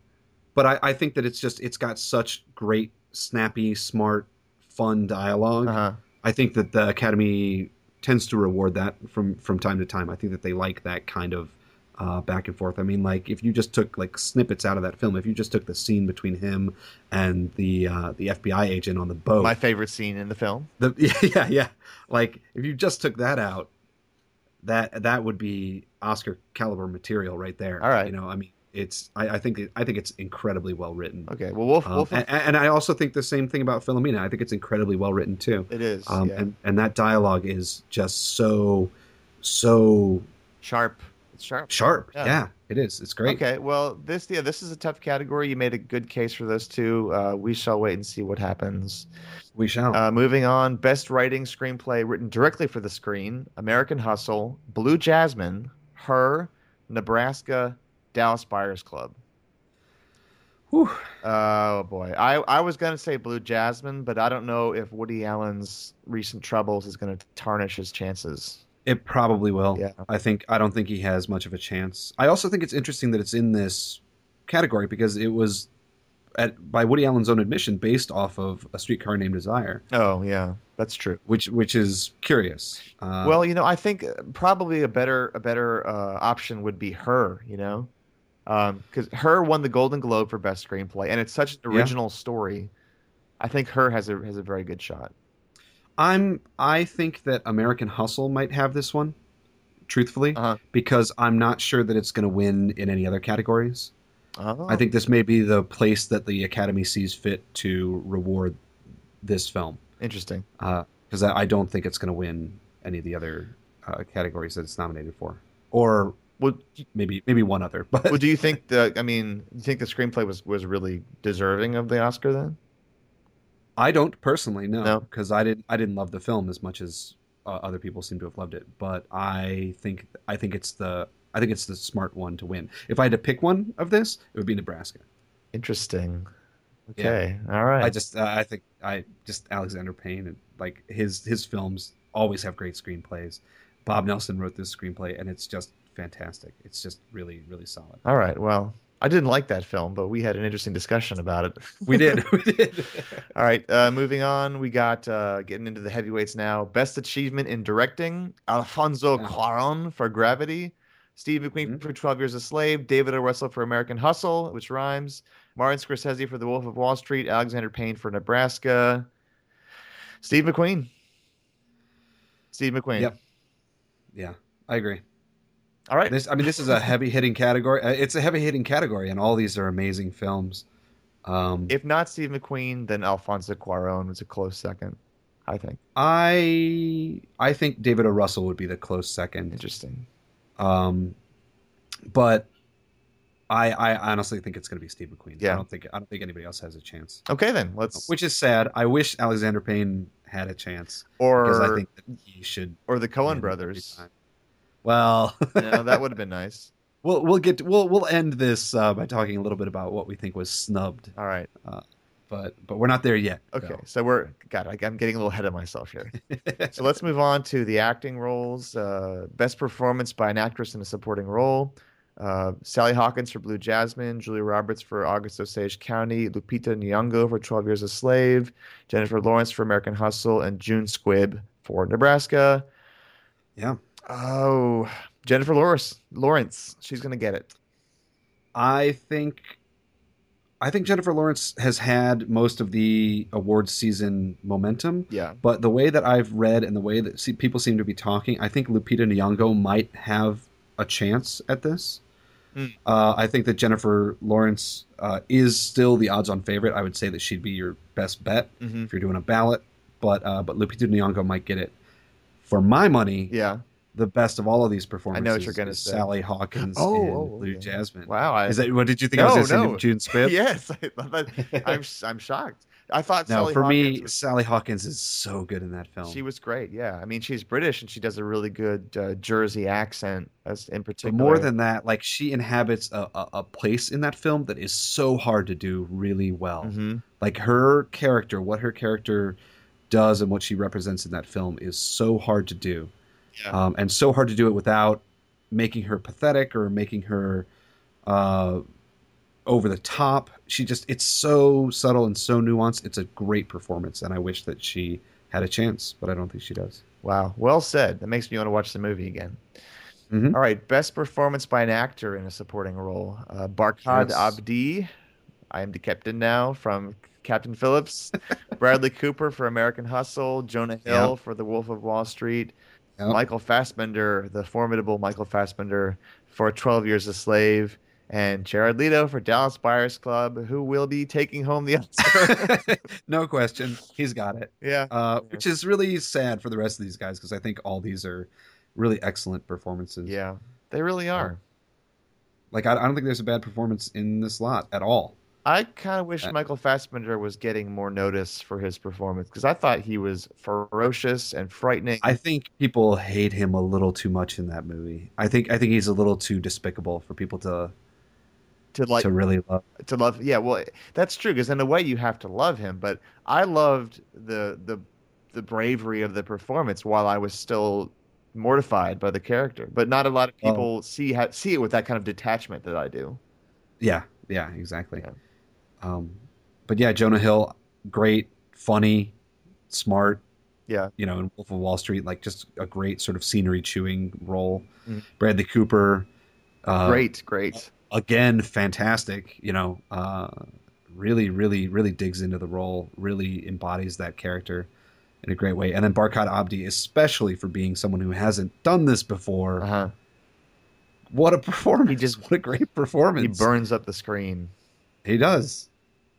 [SPEAKER 1] But I, I think that it's just it's got such great, snappy, smart, fun dialogue.
[SPEAKER 2] Uh-huh.
[SPEAKER 1] I think that the Academy tends to reward that from from time to time. I think that they like that kind of uh, back and forth. I mean, like if you just took like snippets out of that film, if you just took the scene between him and the uh, the FBI agent on the boat,
[SPEAKER 2] My favorite scene in the film.
[SPEAKER 1] the, yeah, yeah, like if you just took that out, that that would be Oscar caliber material right there.
[SPEAKER 2] All right.
[SPEAKER 1] you know, I mean, it's I, I think it, I think it's incredibly well written.
[SPEAKER 2] Okay. Well, Wolf.
[SPEAKER 1] Um,
[SPEAKER 2] Wolf
[SPEAKER 1] and, and I also think the same thing about Philomena. I think it's incredibly well written too.
[SPEAKER 2] it is.
[SPEAKER 1] Um,
[SPEAKER 2] yeah.
[SPEAKER 1] and and that dialogue is just so so
[SPEAKER 2] sharp. It's sharp.
[SPEAKER 1] sharp.
[SPEAKER 2] Yeah.
[SPEAKER 1] Yeah, it is. It's great.
[SPEAKER 2] Okay, well, this yeah, this is a tough category. You made a good case for those two. Uh, we shall wait and see what happens.
[SPEAKER 1] We shall.
[SPEAKER 2] Uh, moving on, best writing screenplay written directly for the screen: American Hustle, Blue Jasmine, Her, Nebraska, Dallas Buyers Club.
[SPEAKER 1] Whew.
[SPEAKER 2] Oh boy, I I was gonna say Blue Jasmine, but I don't know if Woody Allen's recent troubles is gonna tarnish his chances.
[SPEAKER 1] It probably will.
[SPEAKER 2] Yeah.
[SPEAKER 1] I think I don't think he has much of a chance. I also think it's interesting that it's in this category because it was at by Woody Allen's own admission based off of a streetcar named Desire,
[SPEAKER 2] Oh yeah, that's true.
[SPEAKER 1] which which is curious. Uh,
[SPEAKER 2] well, you know, I think uh, probably a better a better uh, option would be her. You know, because her won the Golden Globe for best screenplay, and it's such an
[SPEAKER 1] Yeah.
[SPEAKER 2] original story. I think her has a has a very good shot.
[SPEAKER 1] I'm I think that American Hustle might have this one, truthfully,
[SPEAKER 2] Uh-huh.
[SPEAKER 1] because I'm not sure that it's going to win in any other categories.
[SPEAKER 2] Oh.
[SPEAKER 1] I think this may be the place that the Academy sees fit to reward this film.
[SPEAKER 2] interesting.
[SPEAKER 1] because I, I don't think it's going to win any of the other uh, categories that it's nominated for. or
[SPEAKER 2] Well,
[SPEAKER 1] maybe maybe one other. But
[SPEAKER 2] well, do you think the? I mean, do you think the screenplay was was really deserving of the Oscar then?
[SPEAKER 1] I don't personally
[SPEAKER 2] No?
[SPEAKER 1] know because I didn't I didn't love the film as much as uh, other people seem to have loved it. But I think I think it's the I think it's the smart one to win. If I had to pick one of this, it would be Nebraska.
[SPEAKER 2] Interesting. Okay. All right.
[SPEAKER 1] I just uh, I think I just Alexander Payne and like his his films always have great screenplays. Bob Nelson wrote this screenplay and it's just fantastic. It's just really really solid.
[SPEAKER 2] All right. Well, I didn't like that film, but we had an interesting discussion about it.
[SPEAKER 1] We did. we did.
[SPEAKER 2] All right. Uh, moving on, we got uh, getting into the heavyweights now. Best achievement in directing: Alfonso. Cuarón for Gravity, Steve McQueen
[SPEAKER 1] Mhm.
[SPEAKER 2] for Twelve Years a Slave, David O. Russell for American Hustle, which rhymes, Martin Scorsese for The Wolf of Wall Street, Alexander Payne for Nebraska, Steve McQueen. Steve McQueen.
[SPEAKER 1] Yep. Yeah, I agree.
[SPEAKER 2] All right.
[SPEAKER 1] This, I mean, this is a heavy hitting category. Uh, It's a heavy hitting category, and all these are amazing films. Um,
[SPEAKER 2] If not Steve McQueen, then Alfonso Cuarón was a close second. I think.
[SPEAKER 1] I I think David O. Russell would be the close second,
[SPEAKER 2] Interesting.
[SPEAKER 1] um, but I I honestly think it's going to be Steve McQueen.
[SPEAKER 2] Yeah.
[SPEAKER 1] I don't think I don't think anybody else has a chance.
[SPEAKER 2] Okay, then let's.
[SPEAKER 1] Which is sad. I wish Alexander Payne had a chance because I think that he should.
[SPEAKER 2] or the Coen
[SPEAKER 1] win every
[SPEAKER 2] brothers.
[SPEAKER 1] Well,
[SPEAKER 2] yeah, that would have been nice.
[SPEAKER 1] we'll we'll get we'll we'll end this uh, by talking a little bit about what we think was snubbed,
[SPEAKER 2] All right.
[SPEAKER 1] but but we're not there yet.
[SPEAKER 2] Okay. So we're God. I- I'm getting a little ahead of myself here. So let's move on to the acting roles. Uh, best performance by an actress in a supporting role. Uh, Sally Hawkins for Blue Jasmine, Julia Roberts for August Osage County, Lupita Nyong'o for 12 Years a Slave, Jennifer Lawrence for American Hustle, and June Squibb for Nebraska.
[SPEAKER 1] Yeah.
[SPEAKER 2] Oh, Jennifer Lawrence. Lawrence. She's going to get it.
[SPEAKER 1] I think I think Jennifer Lawrence has had most of the awards season momentum,
[SPEAKER 2] Yeah.
[SPEAKER 1] but the way that I've read and the way that see, people seem to be talking, I think Lupita Nyong'o might have a chance at this.
[SPEAKER 2] Hmm.
[SPEAKER 1] Uh, I think that Jennifer Lawrence uh, is still the odds-on favorite. I would say that she'd be your best bet
[SPEAKER 2] hmm
[SPEAKER 1] if you're doing a ballot, but uh, but Lupita Nyong'o might get it. For my money,
[SPEAKER 2] Yeah.
[SPEAKER 1] The best of all of these performances I know what
[SPEAKER 2] you're gonna say.
[SPEAKER 1] Sally Hawkins
[SPEAKER 2] Oh,
[SPEAKER 1] and
[SPEAKER 2] oh,
[SPEAKER 1] Blue
[SPEAKER 2] okay.
[SPEAKER 1] Jasmine.
[SPEAKER 2] Wow. I,
[SPEAKER 1] Is that what did you think
[SPEAKER 2] No,
[SPEAKER 1] I was going to
[SPEAKER 2] no.
[SPEAKER 1] say? June Smith?
[SPEAKER 2] yes. I, I'm, I'm shocked. I thought
[SPEAKER 1] No,
[SPEAKER 2] Sally
[SPEAKER 1] for me,
[SPEAKER 2] was-
[SPEAKER 1] Sally Hawkins is so good in that film.
[SPEAKER 2] she was great. Yeah, I mean she's British and she does a really good uh, Jersey accent, as in
[SPEAKER 1] but
[SPEAKER 2] particular.
[SPEAKER 1] more than that, like she inhabits a, a, a place in that film that is so hard to do really well.
[SPEAKER 2] hmm
[SPEAKER 1] Like her character, what her character does and what she represents in that film is so hard to do,
[SPEAKER 2] Yeah.
[SPEAKER 1] um, and so hard to do it without making her pathetic or making her uh, over the top. She just it's so subtle and so nuanced. It's a great performance, and I wish that she had a chance, but I don't think she does.
[SPEAKER 2] Wow, well said. That makes me want to watch the movie again.
[SPEAKER 1] Mhm.
[SPEAKER 2] All right, best performance by an actor in a supporting role: uh, Barkhad
[SPEAKER 1] Yes.
[SPEAKER 2] Abdi. I am the captain now from Captain Phillips. Bradley Cooper for American Hustle. Jonah Hill for The Wolf of Wall Street.
[SPEAKER 1] Yep.
[SPEAKER 2] Michael Fassbender, the formidable Michael Fassbender, for 12 Years a Slave. And Jared Leto for Dallas Buyers Club, who will be taking home the Oscar.
[SPEAKER 1] no question, he's got it.
[SPEAKER 2] yeah.
[SPEAKER 1] Uh, which is really sad for the rest of these guys because I think all these are really excellent performances.
[SPEAKER 2] Yeah. They really are.
[SPEAKER 1] Like I, I don't think there's a bad performance in this lot at all.
[SPEAKER 2] I kind of wish
[SPEAKER 1] Uh,
[SPEAKER 2] Michael Fassbender was getting more notice for his performance because I thought he was ferocious and frightening.
[SPEAKER 1] I think people hate him a little too much in that movie. I think I think he's a little too despicable for people to
[SPEAKER 2] to like
[SPEAKER 1] to really love.
[SPEAKER 2] to love. Yeah, well, that's true because in a way you have to love him. But I loved the the the bravery of the performance while I was still mortified by the character. But not a lot of people see see it with that kind of detachment that I do.
[SPEAKER 1] Yeah, yeah, exactly.
[SPEAKER 2] Yeah.
[SPEAKER 1] Um, but yeah, Jonah Hill, great, funny, smart.
[SPEAKER 2] Yeah.
[SPEAKER 1] you know, in Wolf of Wall Street, like just a great sort of scenery chewing role.
[SPEAKER 2] Mhm.
[SPEAKER 1] Bradley Cooper, uh,
[SPEAKER 2] great, great.
[SPEAKER 1] again, fantastic. You know, uh, really, really, really digs into the role. Really embodies that character in a great way. And then Barkhad Abdi, especially for being someone who hasn't done this before.
[SPEAKER 2] Uh huh.
[SPEAKER 1] What a performance!
[SPEAKER 2] He just-
[SPEAKER 1] what a great performance.
[SPEAKER 2] He burns up the screen.
[SPEAKER 1] He does.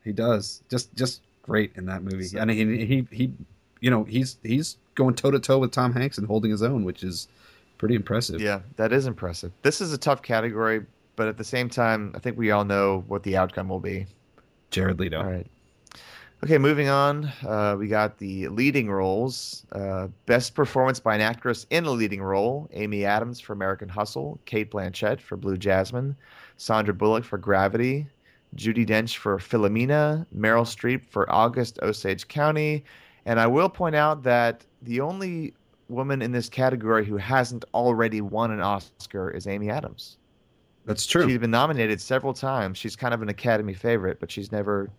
[SPEAKER 1] He does. Just just great in that movie.
[SPEAKER 2] So-
[SPEAKER 1] and he he he you know, he's he's going toe to toe with Tom Hanks and holding his own, which is pretty impressive.
[SPEAKER 2] Yeah, that is impressive. This is a tough category, but at the same time, I think we all know what the outcome will be.
[SPEAKER 1] Jared Leto.
[SPEAKER 2] All right. Okay, moving on. Uh, we got the leading roles. Uh, best performance by an actress in a leading role: Amy Adams for American Hustle, Cate Blanchett for Blue Jasmine, Sandra Bullock for Gravity, Judi Dench for Philomena, Meryl Streep for August Osage County, and I will point out that the only woman in this category who hasn't already won an Oscar is Amy Adams.
[SPEAKER 1] That's true.
[SPEAKER 2] She's been nominated several times. She's kind of an Academy favorite, but she's never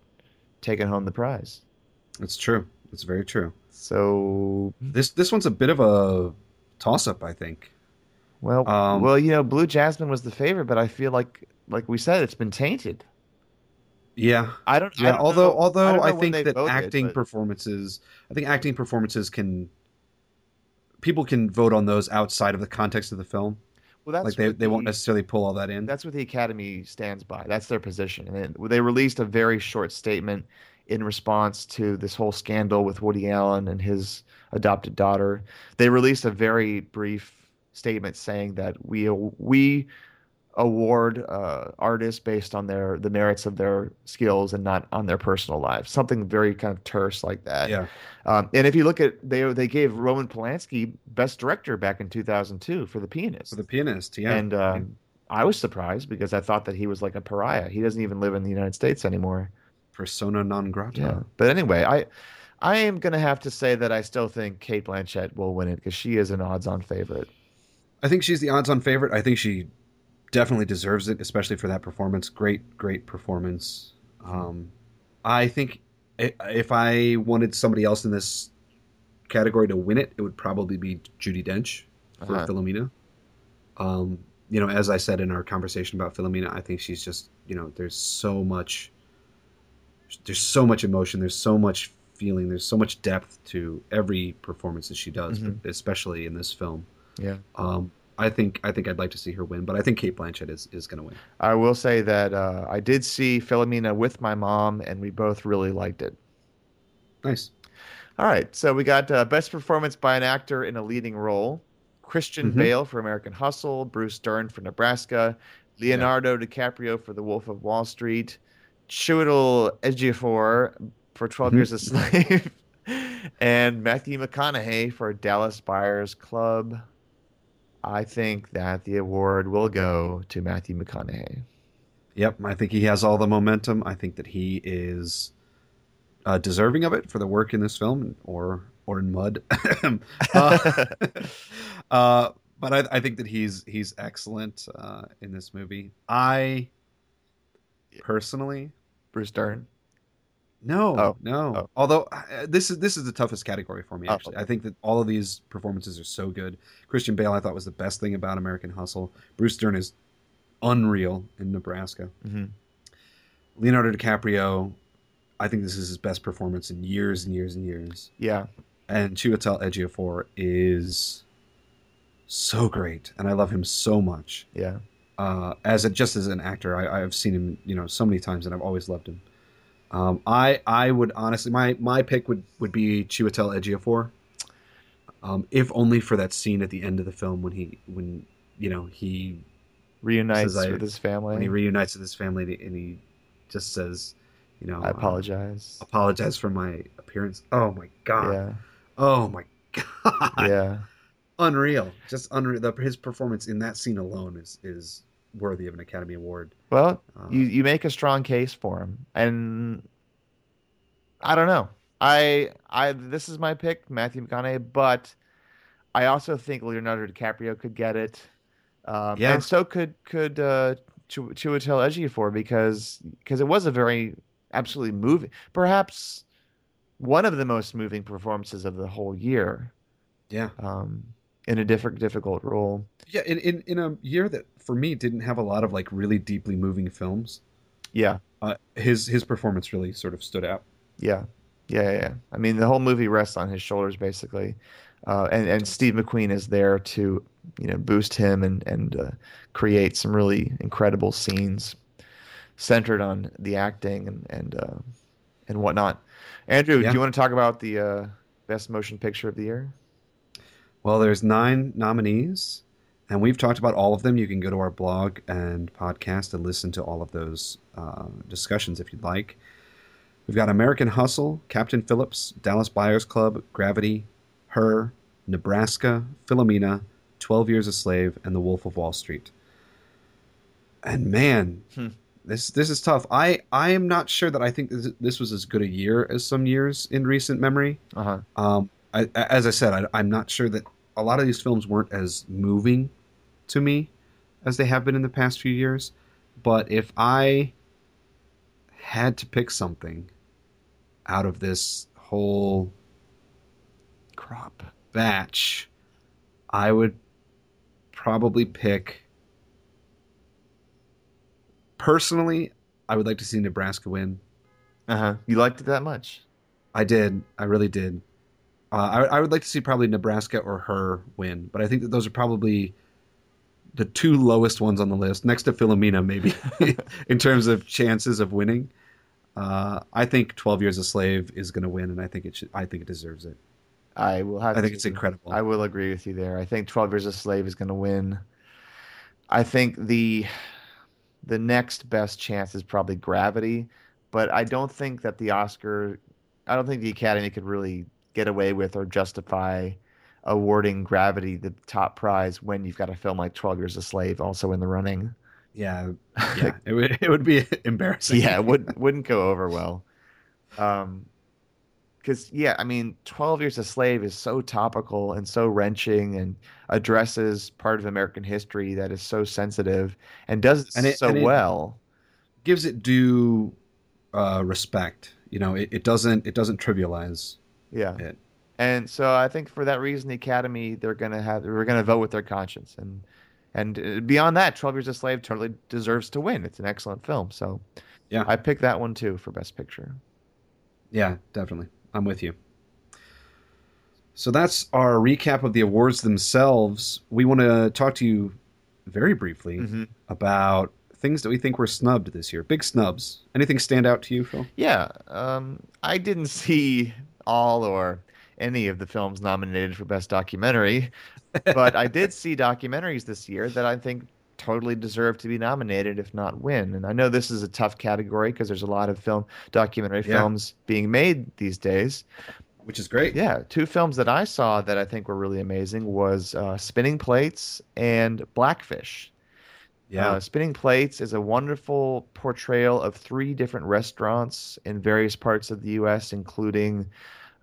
[SPEAKER 2] taken home the prize.
[SPEAKER 1] That's true. It's very true.
[SPEAKER 2] So
[SPEAKER 1] This this one's a bit of a toss up, I think.
[SPEAKER 2] well,
[SPEAKER 1] Um,
[SPEAKER 2] well, you know, Blue Jasmine was the favorite, but I feel like, like we said, it's been tainted.
[SPEAKER 1] Yeah.
[SPEAKER 2] I don't. I
[SPEAKER 1] Yeah,
[SPEAKER 2] don't
[SPEAKER 1] although
[SPEAKER 2] know-
[SPEAKER 1] although
[SPEAKER 2] know
[SPEAKER 1] I, think that
[SPEAKER 2] voted,
[SPEAKER 1] acting
[SPEAKER 2] but-
[SPEAKER 1] performances, I think acting performances can people can vote on those outside of the context of the film.
[SPEAKER 2] well, that's
[SPEAKER 1] like they,
[SPEAKER 2] what
[SPEAKER 1] they won't necessarily pull all that in.
[SPEAKER 2] That's what the Academy stands by. That's their position. And then they released a very short statement in response to this whole scandal with Woody Allen and his adopted daughter. They released a very brief statement saying that we we award uh, artists based on their the merits of their skills and not on their personal lives. Something very kind of terse like that.
[SPEAKER 1] yeah.
[SPEAKER 2] Um, and if you look at they they gave Roman Polanski best director back in 2002 for The Pianist.
[SPEAKER 1] For the pianist, yeah.
[SPEAKER 2] And um, I was surprised because I thought that he was like a pariah. He doesn't even live in the United States anymore.
[SPEAKER 1] Persona non grata.
[SPEAKER 2] Yeah. But anyway, I I am gonna have to say that I still think Cate Blanchett will win it because she is an odds-on favorite.
[SPEAKER 1] I think she's the odds-on favorite. I think she definitely deserves it, especially for that performance. Great, great performance. Um, I think if I wanted somebody else in this category to win it, it would probably be Judi Dench for
[SPEAKER 2] Uh-huh.
[SPEAKER 1] Philomena. Um, you know, as I said in our conversation about Philomena, I think she's just you know, there's so much, there's so much emotion, there's so much feeling, there's so much depth to every performance that she does,
[SPEAKER 2] Mhm.
[SPEAKER 1] but especially in this film.
[SPEAKER 2] Yeah.
[SPEAKER 1] Um, I think I think I'd like to see her win, but I think Cate Blanchett is, is going to win.
[SPEAKER 2] I will say that uh, I did see Philomena with my mom, and we both really liked it.
[SPEAKER 1] Nice.
[SPEAKER 2] All right, so we got uh, best performance by an actor in a leading role: Christian
[SPEAKER 1] Mhm.
[SPEAKER 2] Bale for American Hustle, Bruce Dern for Nebraska, Leonardo DiCaprio for The Wolf of Wall Street, Chiwetel Ejiofor for 12
[SPEAKER 1] Mhm.
[SPEAKER 2] Years a Slave, and Matthew McConaughey for Dallas Buyers Club. I think that the award will go to Matthew McConaughey.
[SPEAKER 1] Yep, I think he has all the momentum. I think that he is uh, deserving of it for the work in this film, or or in Mud. uh, uh, but I, I think that he's he's excellent uh, in this movie. I personally
[SPEAKER 2] Bruce Dern.
[SPEAKER 1] No,
[SPEAKER 2] Oh.
[SPEAKER 1] no.
[SPEAKER 2] Oh.
[SPEAKER 1] Although uh, this is this is the toughest category for me.
[SPEAKER 2] Oh,
[SPEAKER 1] Actually,
[SPEAKER 2] okay.
[SPEAKER 1] I think that all of these performances are so good. Christian Bale, I thought was the best thing about American Hustle. Bruce Dern is unreal in Nebraska.
[SPEAKER 2] hmm
[SPEAKER 1] Leonardo DiCaprio, I think this is his best performance in years and years and years.
[SPEAKER 2] Yeah,
[SPEAKER 1] And Chiwetel Ejiofor is so great, and I love him so much.
[SPEAKER 2] yeah.
[SPEAKER 1] uh, as a, just as an actor, I, I've seen him, you know, so many times, and I've always loved him. Um, I I would honestly, my my pick would would be Chiwetel Ejiofor, um, if only for that scene at the end of the film when he when you know he
[SPEAKER 2] Reunites
[SPEAKER 1] Says I-
[SPEAKER 2] with his family.
[SPEAKER 1] when he reunites with his family and he, just says, you know,
[SPEAKER 2] I
[SPEAKER 1] uh,
[SPEAKER 2] apologize.
[SPEAKER 1] apologize for my appearance. Oh my god.
[SPEAKER 2] yeah,
[SPEAKER 1] Oh my god.
[SPEAKER 2] yeah.
[SPEAKER 1] Unreal. Just unreal. The, his performance in that scene alone is is worthy of an Academy Award.
[SPEAKER 2] Well,
[SPEAKER 1] Uh,
[SPEAKER 2] you you make a strong case for him, and I don't know. I I this is my pick, Matthew McConaughey, but I also think Leonardo DiCaprio could get it. Um,
[SPEAKER 1] Yeah.
[SPEAKER 2] and so could could uh, Ch- Chiwetel Ejiofor because because it was a very absolutely moving, perhaps one of the most moving performances of the whole year.
[SPEAKER 1] yeah.
[SPEAKER 2] Um, in a different difficult role.
[SPEAKER 1] Yeah, in, in in a year that for me didn't have a lot of like really deeply moving films,
[SPEAKER 2] Yeah,
[SPEAKER 1] uh, his his performance really sort of stood out.
[SPEAKER 2] Yeah, yeah, yeah. yeah. I mean, the whole movie rests on his shoulders, basically, uh, and and Steve McQueen is there to you know boost him and and uh, create some really incredible scenes centered on the acting and and uh, and whatnot. Andrew,
[SPEAKER 1] Yeah.
[SPEAKER 2] do you want to talk about the uh, best motion picture of the year?
[SPEAKER 1] Well, there's nine nominees. And we've talked about all of them. You can go to our blog and podcast and listen to all of those uh, discussions if you'd like. We've got American Hustle, Captain Phillips, Dallas Buyers Club, Gravity, Her, Nebraska, Philomena, 12 Years a Slave, and The Wolf of Wall Street. And man,
[SPEAKER 2] Hmm.
[SPEAKER 1] this this is tough. I, I am not sure that I think this, this was as good a year as some years in recent memory.
[SPEAKER 2] Uh huh.
[SPEAKER 1] Um, I, as I said, I, I'm not sure that a lot of these films weren't as moving to me as they have been in the past few years. But if I had to pick something out of this whole
[SPEAKER 2] Crop.
[SPEAKER 1] batch, I would probably pick. Personally, I would like to see Nebraska win.
[SPEAKER 2] Uh huh. You liked it that much?
[SPEAKER 1] I did. I really did. Uh, I, I would like to see probably Nebraska or her win, but I think that those are probably the two lowest ones on the list, next to Philomena, maybe, in terms of chances of winning. Uh, I think Twelve Years a Slave is going to win, and I think it should. I think it deserves it.
[SPEAKER 2] I will have.
[SPEAKER 1] I think
[SPEAKER 2] to-
[SPEAKER 1] it's incredible.
[SPEAKER 2] I will agree with you there. I think Twelve Years a Slave is going to win. I think the the next best chance is probably Gravity, but I don't think that the Oscar, I don't think the Academy could really get away with or justify awarding Gravity the top prize when you've got a film like Twelve Years a Slave also in the running.
[SPEAKER 1] yeah, yeah, it would. It would be embarrassing.
[SPEAKER 2] yeah, it would wouldn't go over well. Um, because yeah, I mean, Twelve Years a Slave is so topical and so wrenching, and addresses part of American history that is so sensitive and does it
[SPEAKER 1] And it-
[SPEAKER 2] so
[SPEAKER 1] and it-
[SPEAKER 2] well.
[SPEAKER 1] gives it due uh, respect. You know, it, it doesn't. It doesn't trivialize.
[SPEAKER 2] Yeah, and so I think for that reason, the Academy they're gonna have we're gonna vote with their conscience, and and uh, beyond that, Twelve Years a Slave totally deserves to win. It's an excellent film, so
[SPEAKER 1] Yeah.
[SPEAKER 2] I picked that one too for Best Picture.
[SPEAKER 1] Yeah, definitely. I'm with you. So that's our recap of the awards themselves. We want to talk to you very briefly
[SPEAKER 2] Mhm.
[SPEAKER 1] about things that we think were snubbed this year. Big snubs. Anything stand out to you, Phil?
[SPEAKER 2] Yeah, um, I didn't see all or any of the films nominated for Best Documentary, but I did see documentaries this year that I think totally deserve to be nominated, if not win. And I know this is a tough category because there's a lot of film documentary
[SPEAKER 1] Yeah.
[SPEAKER 2] films being made these days.
[SPEAKER 1] Which is great.
[SPEAKER 2] Yeah, two films that I saw that I think were really amazing was uh, Spinning Plates and Blackfish.
[SPEAKER 1] Yeah.
[SPEAKER 2] Uh, Spinning Plates is a wonderful portrayal of three different restaurants in various parts of the U.S., including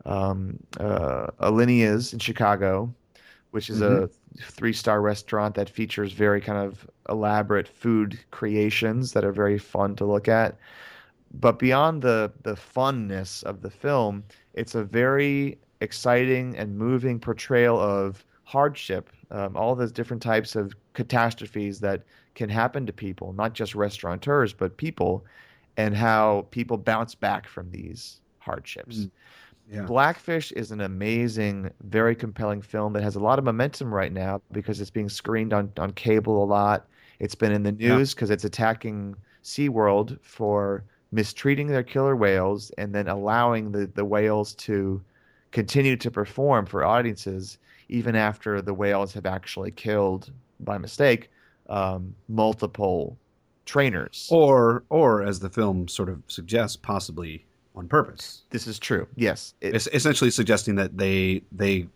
[SPEAKER 2] um, uh, Alinea's in Chicago, which is a three-star restaurant that features very kind of elaborate food creations that are very fun to look at. But beyond the the funness of the film, it's a very exciting and moving portrayal of hardship, um, all those different types of catastrophes that can happen to people, not just restaurateurs, but people, and how people bounce back from these hardships.
[SPEAKER 1] Mm. yeah.
[SPEAKER 2] Blackfish is an amazing, very compelling film that has a lot of momentum right now because it's being screened on, on cable a lot. It's been in the news because it's attacking SeaWorld for mistreating their killer whales and then allowing the, the whales to continue to perform for audiences even after the whales have actually killed by mistake um, multiple trainers.
[SPEAKER 1] Or, or as the film sort of suggests, possibly on purpose.
[SPEAKER 2] This is true. Yes. It-
[SPEAKER 1] It's essentially suggesting that they they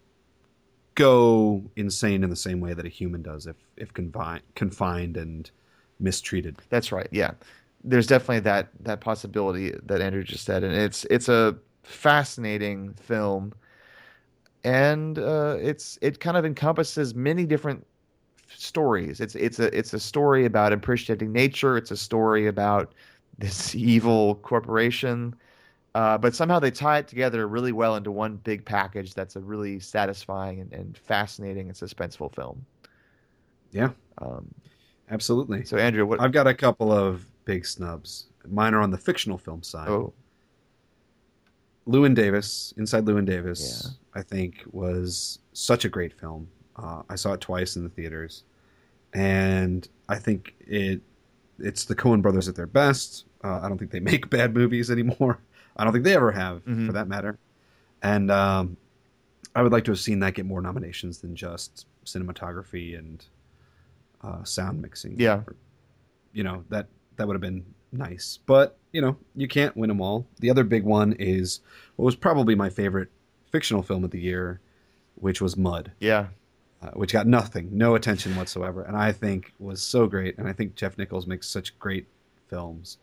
[SPEAKER 1] go insane in the same way that a human does if if confined confined and mistreated.
[SPEAKER 2] That's right. Yeah, there's definitely that that possibility that Andrew just said, and it's it's a fascinating film, and uh, it's it kind of encompasses many different stories. It's it's a it's a story about appreciating nature. It's a story about this evil corporation. Uh, but somehow they tie it together really well into one big package that's a really satisfying and, and fascinating and suspenseful film.
[SPEAKER 1] Yeah.
[SPEAKER 2] Um,
[SPEAKER 1] Absolutely.
[SPEAKER 2] so Andrew, what?
[SPEAKER 1] I've got a couple of big snubs. Mine are on the fictional film side.
[SPEAKER 2] oh,
[SPEAKER 1] Llewyn Davis, Inside Llewyn Davis,
[SPEAKER 2] Yeah.
[SPEAKER 1] I think was such a great film. Uh, I saw it twice in the theaters, and I think it it's the Coen Brothers at their best. Uh, I don't think they make bad movies anymore. I don't think they ever have,
[SPEAKER 2] Mhm.
[SPEAKER 1] for that matter. And um, I would like to have seen that get more nominations than just cinematography and uh, sound mixing.
[SPEAKER 2] Yeah.
[SPEAKER 1] Or, you know that that would have been nice, but you know you can't win them all. The other big one is what was probably my favorite fictional film of the year, which was Mud,
[SPEAKER 2] Yeah.
[SPEAKER 1] Uh, which got nothing, no attention whatsoever, and I think was so great. And I think Jeff Nichols makes such great films,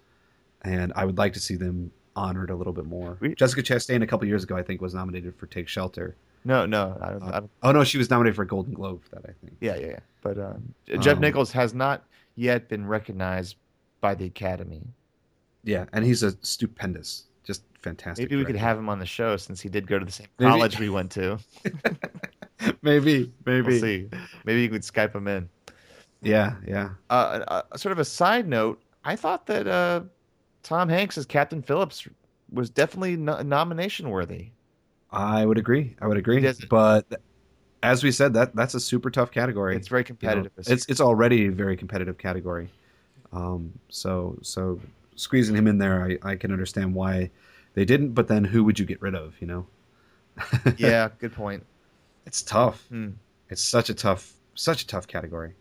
[SPEAKER 1] and I would like to see them honored a little bit more.
[SPEAKER 2] We-
[SPEAKER 1] Jessica Chastain a couple years ago, I think, was nominated for Take Shelter.
[SPEAKER 2] No, no. I don't,
[SPEAKER 1] Uh,
[SPEAKER 2] I don't,
[SPEAKER 1] Oh no, she was nominated for a Golden Globe for that, I think.
[SPEAKER 2] yeah, yeah, yeah. But um, Jeff
[SPEAKER 1] Um,
[SPEAKER 2] Nichols has not yet been recognized by the Academy.
[SPEAKER 1] Yeah, and he's a stupendous, just fantastic.
[SPEAKER 2] Maybe we could have him on the show since he did go to the same
[SPEAKER 1] Maybe.
[SPEAKER 2] college we went to.
[SPEAKER 1] maybe, maybe.
[SPEAKER 2] We'll see. Maybe you could Skype him in.
[SPEAKER 1] Yeah, yeah.
[SPEAKER 2] Uh, uh, sort of a side note, I thought that uh, Tom Hanks as Captain Phillips was definitely no- nomination worthy.
[SPEAKER 1] I would agree. I would agree. But as we said, that that's a super tough category.
[SPEAKER 2] It's very
[SPEAKER 1] You know,
[SPEAKER 2] competitive.
[SPEAKER 1] it's it's already a very competitive category. Um, so so squeezing him in there, I, I can understand why they didn't. But then who would you get rid of? You know.
[SPEAKER 2] yeah, good point.
[SPEAKER 1] It's tough.
[SPEAKER 2] Hmm.
[SPEAKER 1] It's such a tough such a tough category.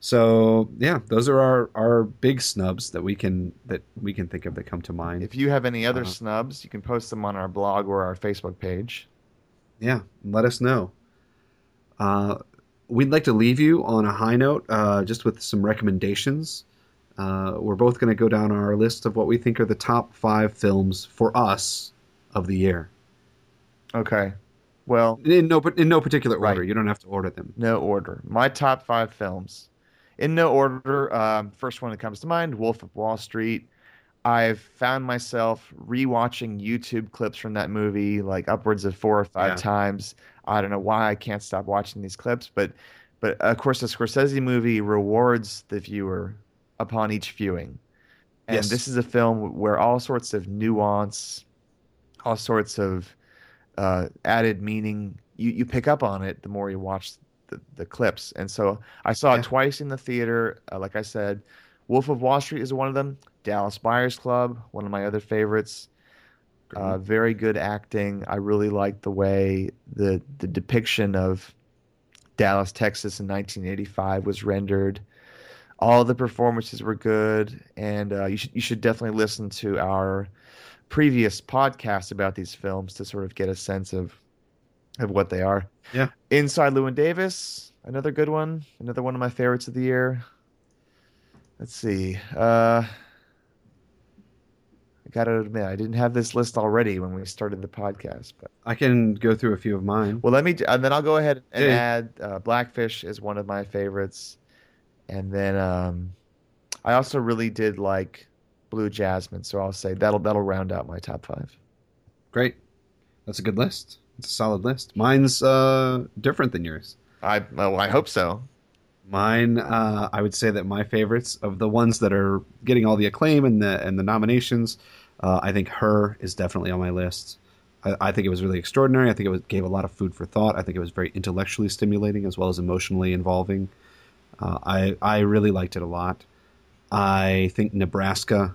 [SPEAKER 1] So yeah, those are our, our big snubs that we can that we can think of that come to mind.
[SPEAKER 2] If you have any other
[SPEAKER 1] Uh-huh.
[SPEAKER 2] snubs, you can post them on our blog or our Facebook page.
[SPEAKER 1] yeah, let us know. Uh, we'd like to leave you on a high note, uh, just with some recommendations. Uh, we're both going to go down our list of what we think are the top five films for us of the year.
[SPEAKER 2] Okay. Well,
[SPEAKER 1] In no in no particular order.
[SPEAKER 2] Right.
[SPEAKER 1] You don't have to order them.
[SPEAKER 2] no order. My top five films. In no order, um, first one that comes to mind Wolf of Wall Street. I've found myself rewatching YouTube clips from that movie like upwards of four or five
[SPEAKER 1] Yeah.
[SPEAKER 2] times. I don't know why I can't stop watching these clips, but but of course the Scorsese movie rewards the viewer upon each viewing. And
[SPEAKER 1] Yes.
[SPEAKER 2] this is a film where all sorts of nuance, all sorts of uh, added meaning you, you pick up on it the more you watch the, the clips. And so I saw
[SPEAKER 1] Yeah.
[SPEAKER 2] it twice in the theater. Uh, like I said, Wolf of Wall Street is one of them. Dallas Buyers Club, one of my other favorites. Uh, very good acting. I really like the way the the depiction of Dallas, Texas in 1985 was rendered. All the performances were good, and uh, you should you should definitely listen to our previous podcast about these films to sort of get a sense of of what they are.
[SPEAKER 1] Yeah.
[SPEAKER 2] Inside Llewyn Davis, another good one, another one of my favorites of the year. Let's see. Uh, I gotta admit, I didn't have this list already when we started the podcast, but
[SPEAKER 1] I can go through a few of mine.
[SPEAKER 2] well, let me, and then I'll go ahead and
[SPEAKER 1] Yeah.
[SPEAKER 2] add uh, Blackfish is one of my favorites, and then um, I also really did like Blue Jasmine, so I'll say that'll that'll round out my top five.
[SPEAKER 1] Great. That's a good list. It's a solid list. Mine's uh, different than yours.
[SPEAKER 2] I well, I hope so.
[SPEAKER 1] Mine, uh, I would say that my favorites of the ones that are getting all the acclaim and the and the nominations, uh, I think her is definitely on my list. I, I think it was really extraordinary. I think it was, gave a lot of food for thought. I think it was very intellectually stimulating as well as emotionally involving. Uh, I I really liked it a lot. I think Nebraska,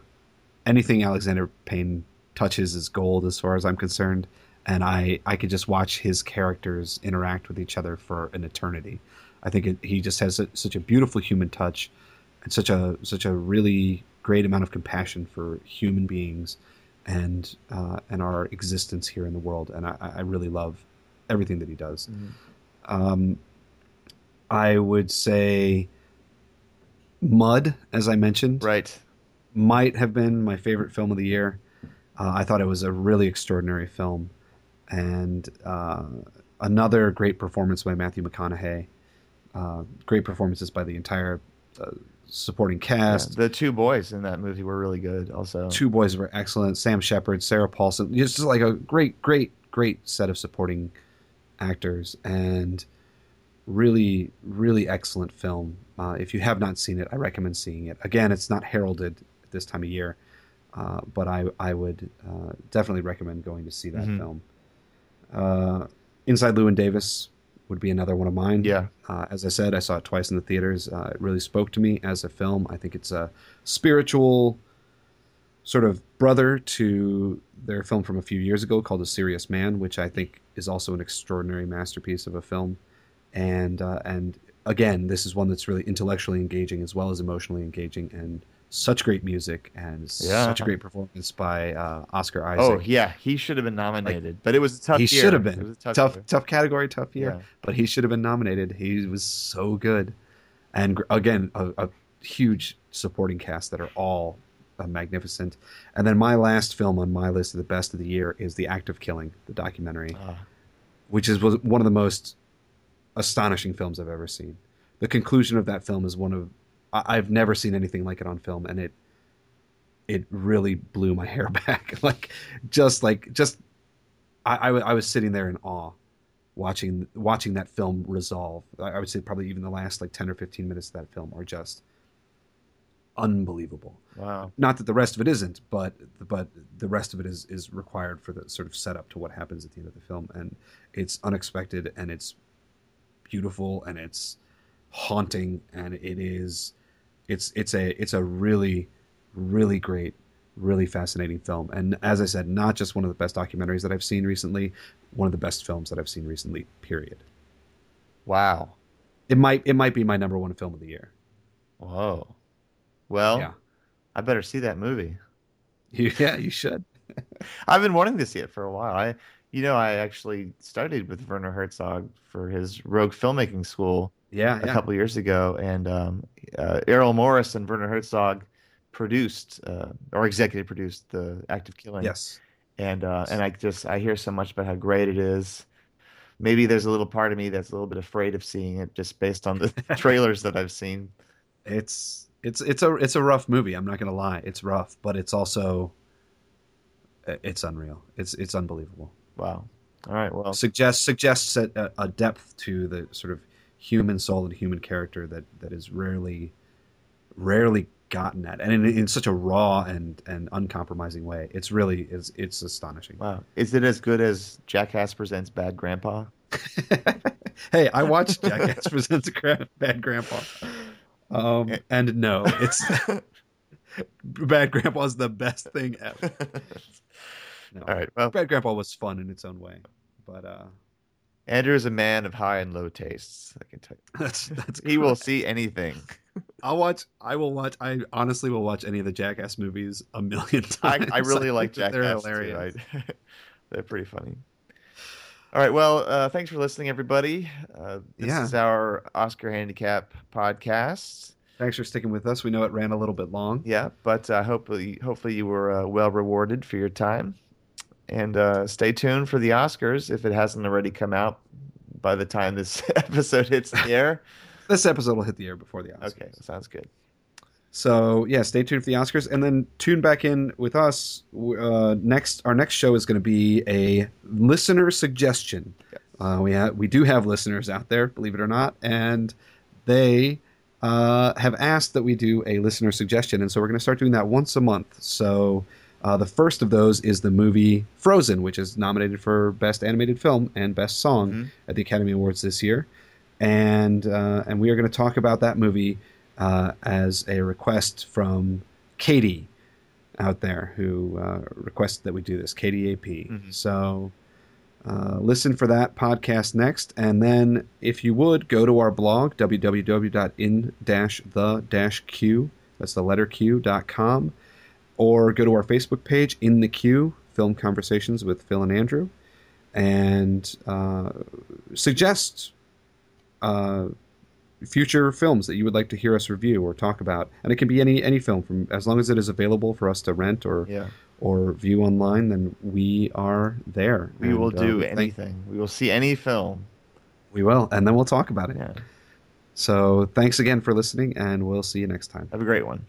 [SPEAKER 1] anything Alexander Payne touches is gold as far as I'm concerned, and I I could just watch his characters interact with each other for an eternity. I think it, he just has a, such a beautiful human touch, and such a such a really great amount of compassion for human beings, and uh, and our existence here in the world. And I, I really love everything that he does. Um, I would say Mud, as I mentioned,
[SPEAKER 2] Right.
[SPEAKER 1] might have been my favorite film of the year. Uh, I thought it was a really extraordinary film, and uh, another great performance by Matthew McConaughey. Uh, great performances by the entire uh, supporting
[SPEAKER 2] Yeah,
[SPEAKER 1] cast.
[SPEAKER 2] the two boys in that movie were really good. Also,
[SPEAKER 1] Two boys were excellent. Sam Shepard, Sarah Paulson, just like a great, great, great set of supporting actors, and really, really excellent film. Uh, if you have not seen it, I recommend seeing it. Again, it's not heralded this time of year, uh, but I, I would uh, definitely recommend going to see that
[SPEAKER 2] Mhm.
[SPEAKER 1] film. Uh, Inside Llewyn Davis would be another one of mine.
[SPEAKER 2] yeah,
[SPEAKER 1] Uh, as I said, I saw it twice in the theaters. Uh, it really spoke to me as a film. I think it's a spiritual sort of brother to their film from a few years ago called A Serious Man, which I think is also an extraordinary masterpiece of a film. And uh, and again, this is one that's really intellectually engaging as well as emotionally engaging, and such great music and
[SPEAKER 2] Yeah.
[SPEAKER 1] such a great performance by uh, Oscar Isaac.
[SPEAKER 2] Oh yeah, he should have been nominated, but it was a tough.
[SPEAKER 1] he
[SPEAKER 2] year.
[SPEAKER 1] should have
[SPEAKER 2] It
[SPEAKER 1] been
[SPEAKER 2] was a tough.
[SPEAKER 1] tough, tough, category, tough year.
[SPEAKER 2] Yeah.
[SPEAKER 1] But he should have been nominated. He was so good, and again, a, a huge supporting cast that are all uh, magnificent. And then my last film on my list of the best of the year is The Act of Killing, the documentary,
[SPEAKER 2] Ah,
[SPEAKER 1] which is was one of the most astonishing films I've ever seen. The conclusion of that film is one of I, I've never seen anything like it on film, and it it really blew my hair back. like just like just I, I, was sitting there in awe watching watching that film resolve. I, I would say probably even the last like ten or fifteen minutes of that film are just unbelievable.
[SPEAKER 2] wow.
[SPEAKER 1] Not that the rest of it isn't, but but the rest of it is is required for the sort of setup to what happens at the end of the film, and it's unexpected and it's beautiful and it's haunting and it is it's it's a it's a really really great really fascinating film and as i said not just one of the best documentaries that i've seen recently one of the best films that i've seen recently period
[SPEAKER 2] Wow.
[SPEAKER 1] it might it might be my number one film of the year
[SPEAKER 2] Whoa. Well,
[SPEAKER 1] yeah
[SPEAKER 2] I better see that movie.
[SPEAKER 1] yeah you should
[SPEAKER 2] I've been wanting to see it for a while. I, you know, I actually studied with Werner Herzog for his Rogue Filmmaking School
[SPEAKER 1] yeah
[SPEAKER 2] a
[SPEAKER 1] yeah
[SPEAKER 2] couple years ago, and um, uh, Errol Morris and Werner Herzog produced uh, or executive produced the Act of Killing.
[SPEAKER 1] yes
[SPEAKER 2] and uh, and I just I hear so much about how great it is. Maybe there's a little part of me that's a little bit afraid of seeing it just based on the trailers that I've seen.
[SPEAKER 1] it's it's it's a it's a rough movie i'm not gonna lie it's rough but it's also it's unreal it's it's unbelievable
[SPEAKER 2] Wow. All right. Well,
[SPEAKER 1] suggests suggests a, a depth to the sort of human soul and human character that that is rarely rarely gotten at and in, in such a raw and and uncompromising way it's really it's it's astonishing
[SPEAKER 2] wow. Is it as good as Jackass presents Bad Grandpa?
[SPEAKER 1] hey i watched jackass presents Gra- bad grandpa um and no it's bad grandpa is the best thing ever no.
[SPEAKER 2] All right. Well,
[SPEAKER 1] bad grandpa was fun in its own way but uh
[SPEAKER 2] Andrew is a man of high and low tastes. I can tell you.
[SPEAKER 1] that's that's
[SPEAKER 2] He will see anything.
[SPEAKER 1] I'll watch. I will watch. I honestly will watch any of the Jackass movies a million times.
[SPEAKER 2] I really like Jackass.
[SPEAKER 1] They're hilarious.
[SPEAKER 2] I, they're pretty funny. All right. Well, uh, thanks for listening, everybody. Uh, this
[SPEAKER 1] Yeah.
[SPEAKER 2] is our Oscar Handicap podcast.
[SPEAKER 1] Thanks for sticking with us. We know it ran a little bit long.
[SPEAKER 2] Yeah, but uh, hopefully, hopefully you were uh, well rewarded for your time, and uh, stay tuned for the Oscars if it hasn't already come out by the time this episode hits the air.
[SPEAKER 1] This episode will hit the air before the Oscars.
[SPEAKER 2] Okay, sounds good.
[SPEAKER 1] So yeah, stay tuned for the Oscars, and then tune back in with us. Uh, next, our next show is going to be a listener suggestion. Uh, we have we do have listeners out there, believe it or not, and they uh, have asked that we do a listener suggestion, and so we're going to start doing that once a month. So. Uh, the first of those is the movie Frozen, which is nominated for Best Animated Film and Best Song
[SPEAKER 2] Mhm.
[SPEAKER 1] at the Academy Awards this year, and uh, and we are going to talk about that movie uh, as a request from Katie out there who uh, requested that we do this, Katie AP.
[SPEAKER 2] Mhm.
[SPEAKER 1] So uh, listen for that podcast next, and then if you would go to our blog www.in-the-q that's the letter q.com or go to our Facebook page in the queue film conversations with Phil and Andrew and uh, suggest uh, future films that you would like to hear us review or talk about and it can be any any film from as long as it is available for us to rent or
[SPEAKER 2] Yeah,
[SPEAKER 1] or view online then we are there
[SPEAKER 2] we
[SPEAKER 1] And,
[SPEAKER 2] will
[SPEAKER 1] uh,
[SPEAKER 2] do
[SPEAKER 1] thank-
[SPEAKER 2] anything. We will see any film.
[SPEAKER 1] we will and then we'll talk about it
[SPEAKER 2] Yeah,
[SPEAKER 1] so thanks again for listening and we'll see you next time
[SPEAKER 2] have a great one.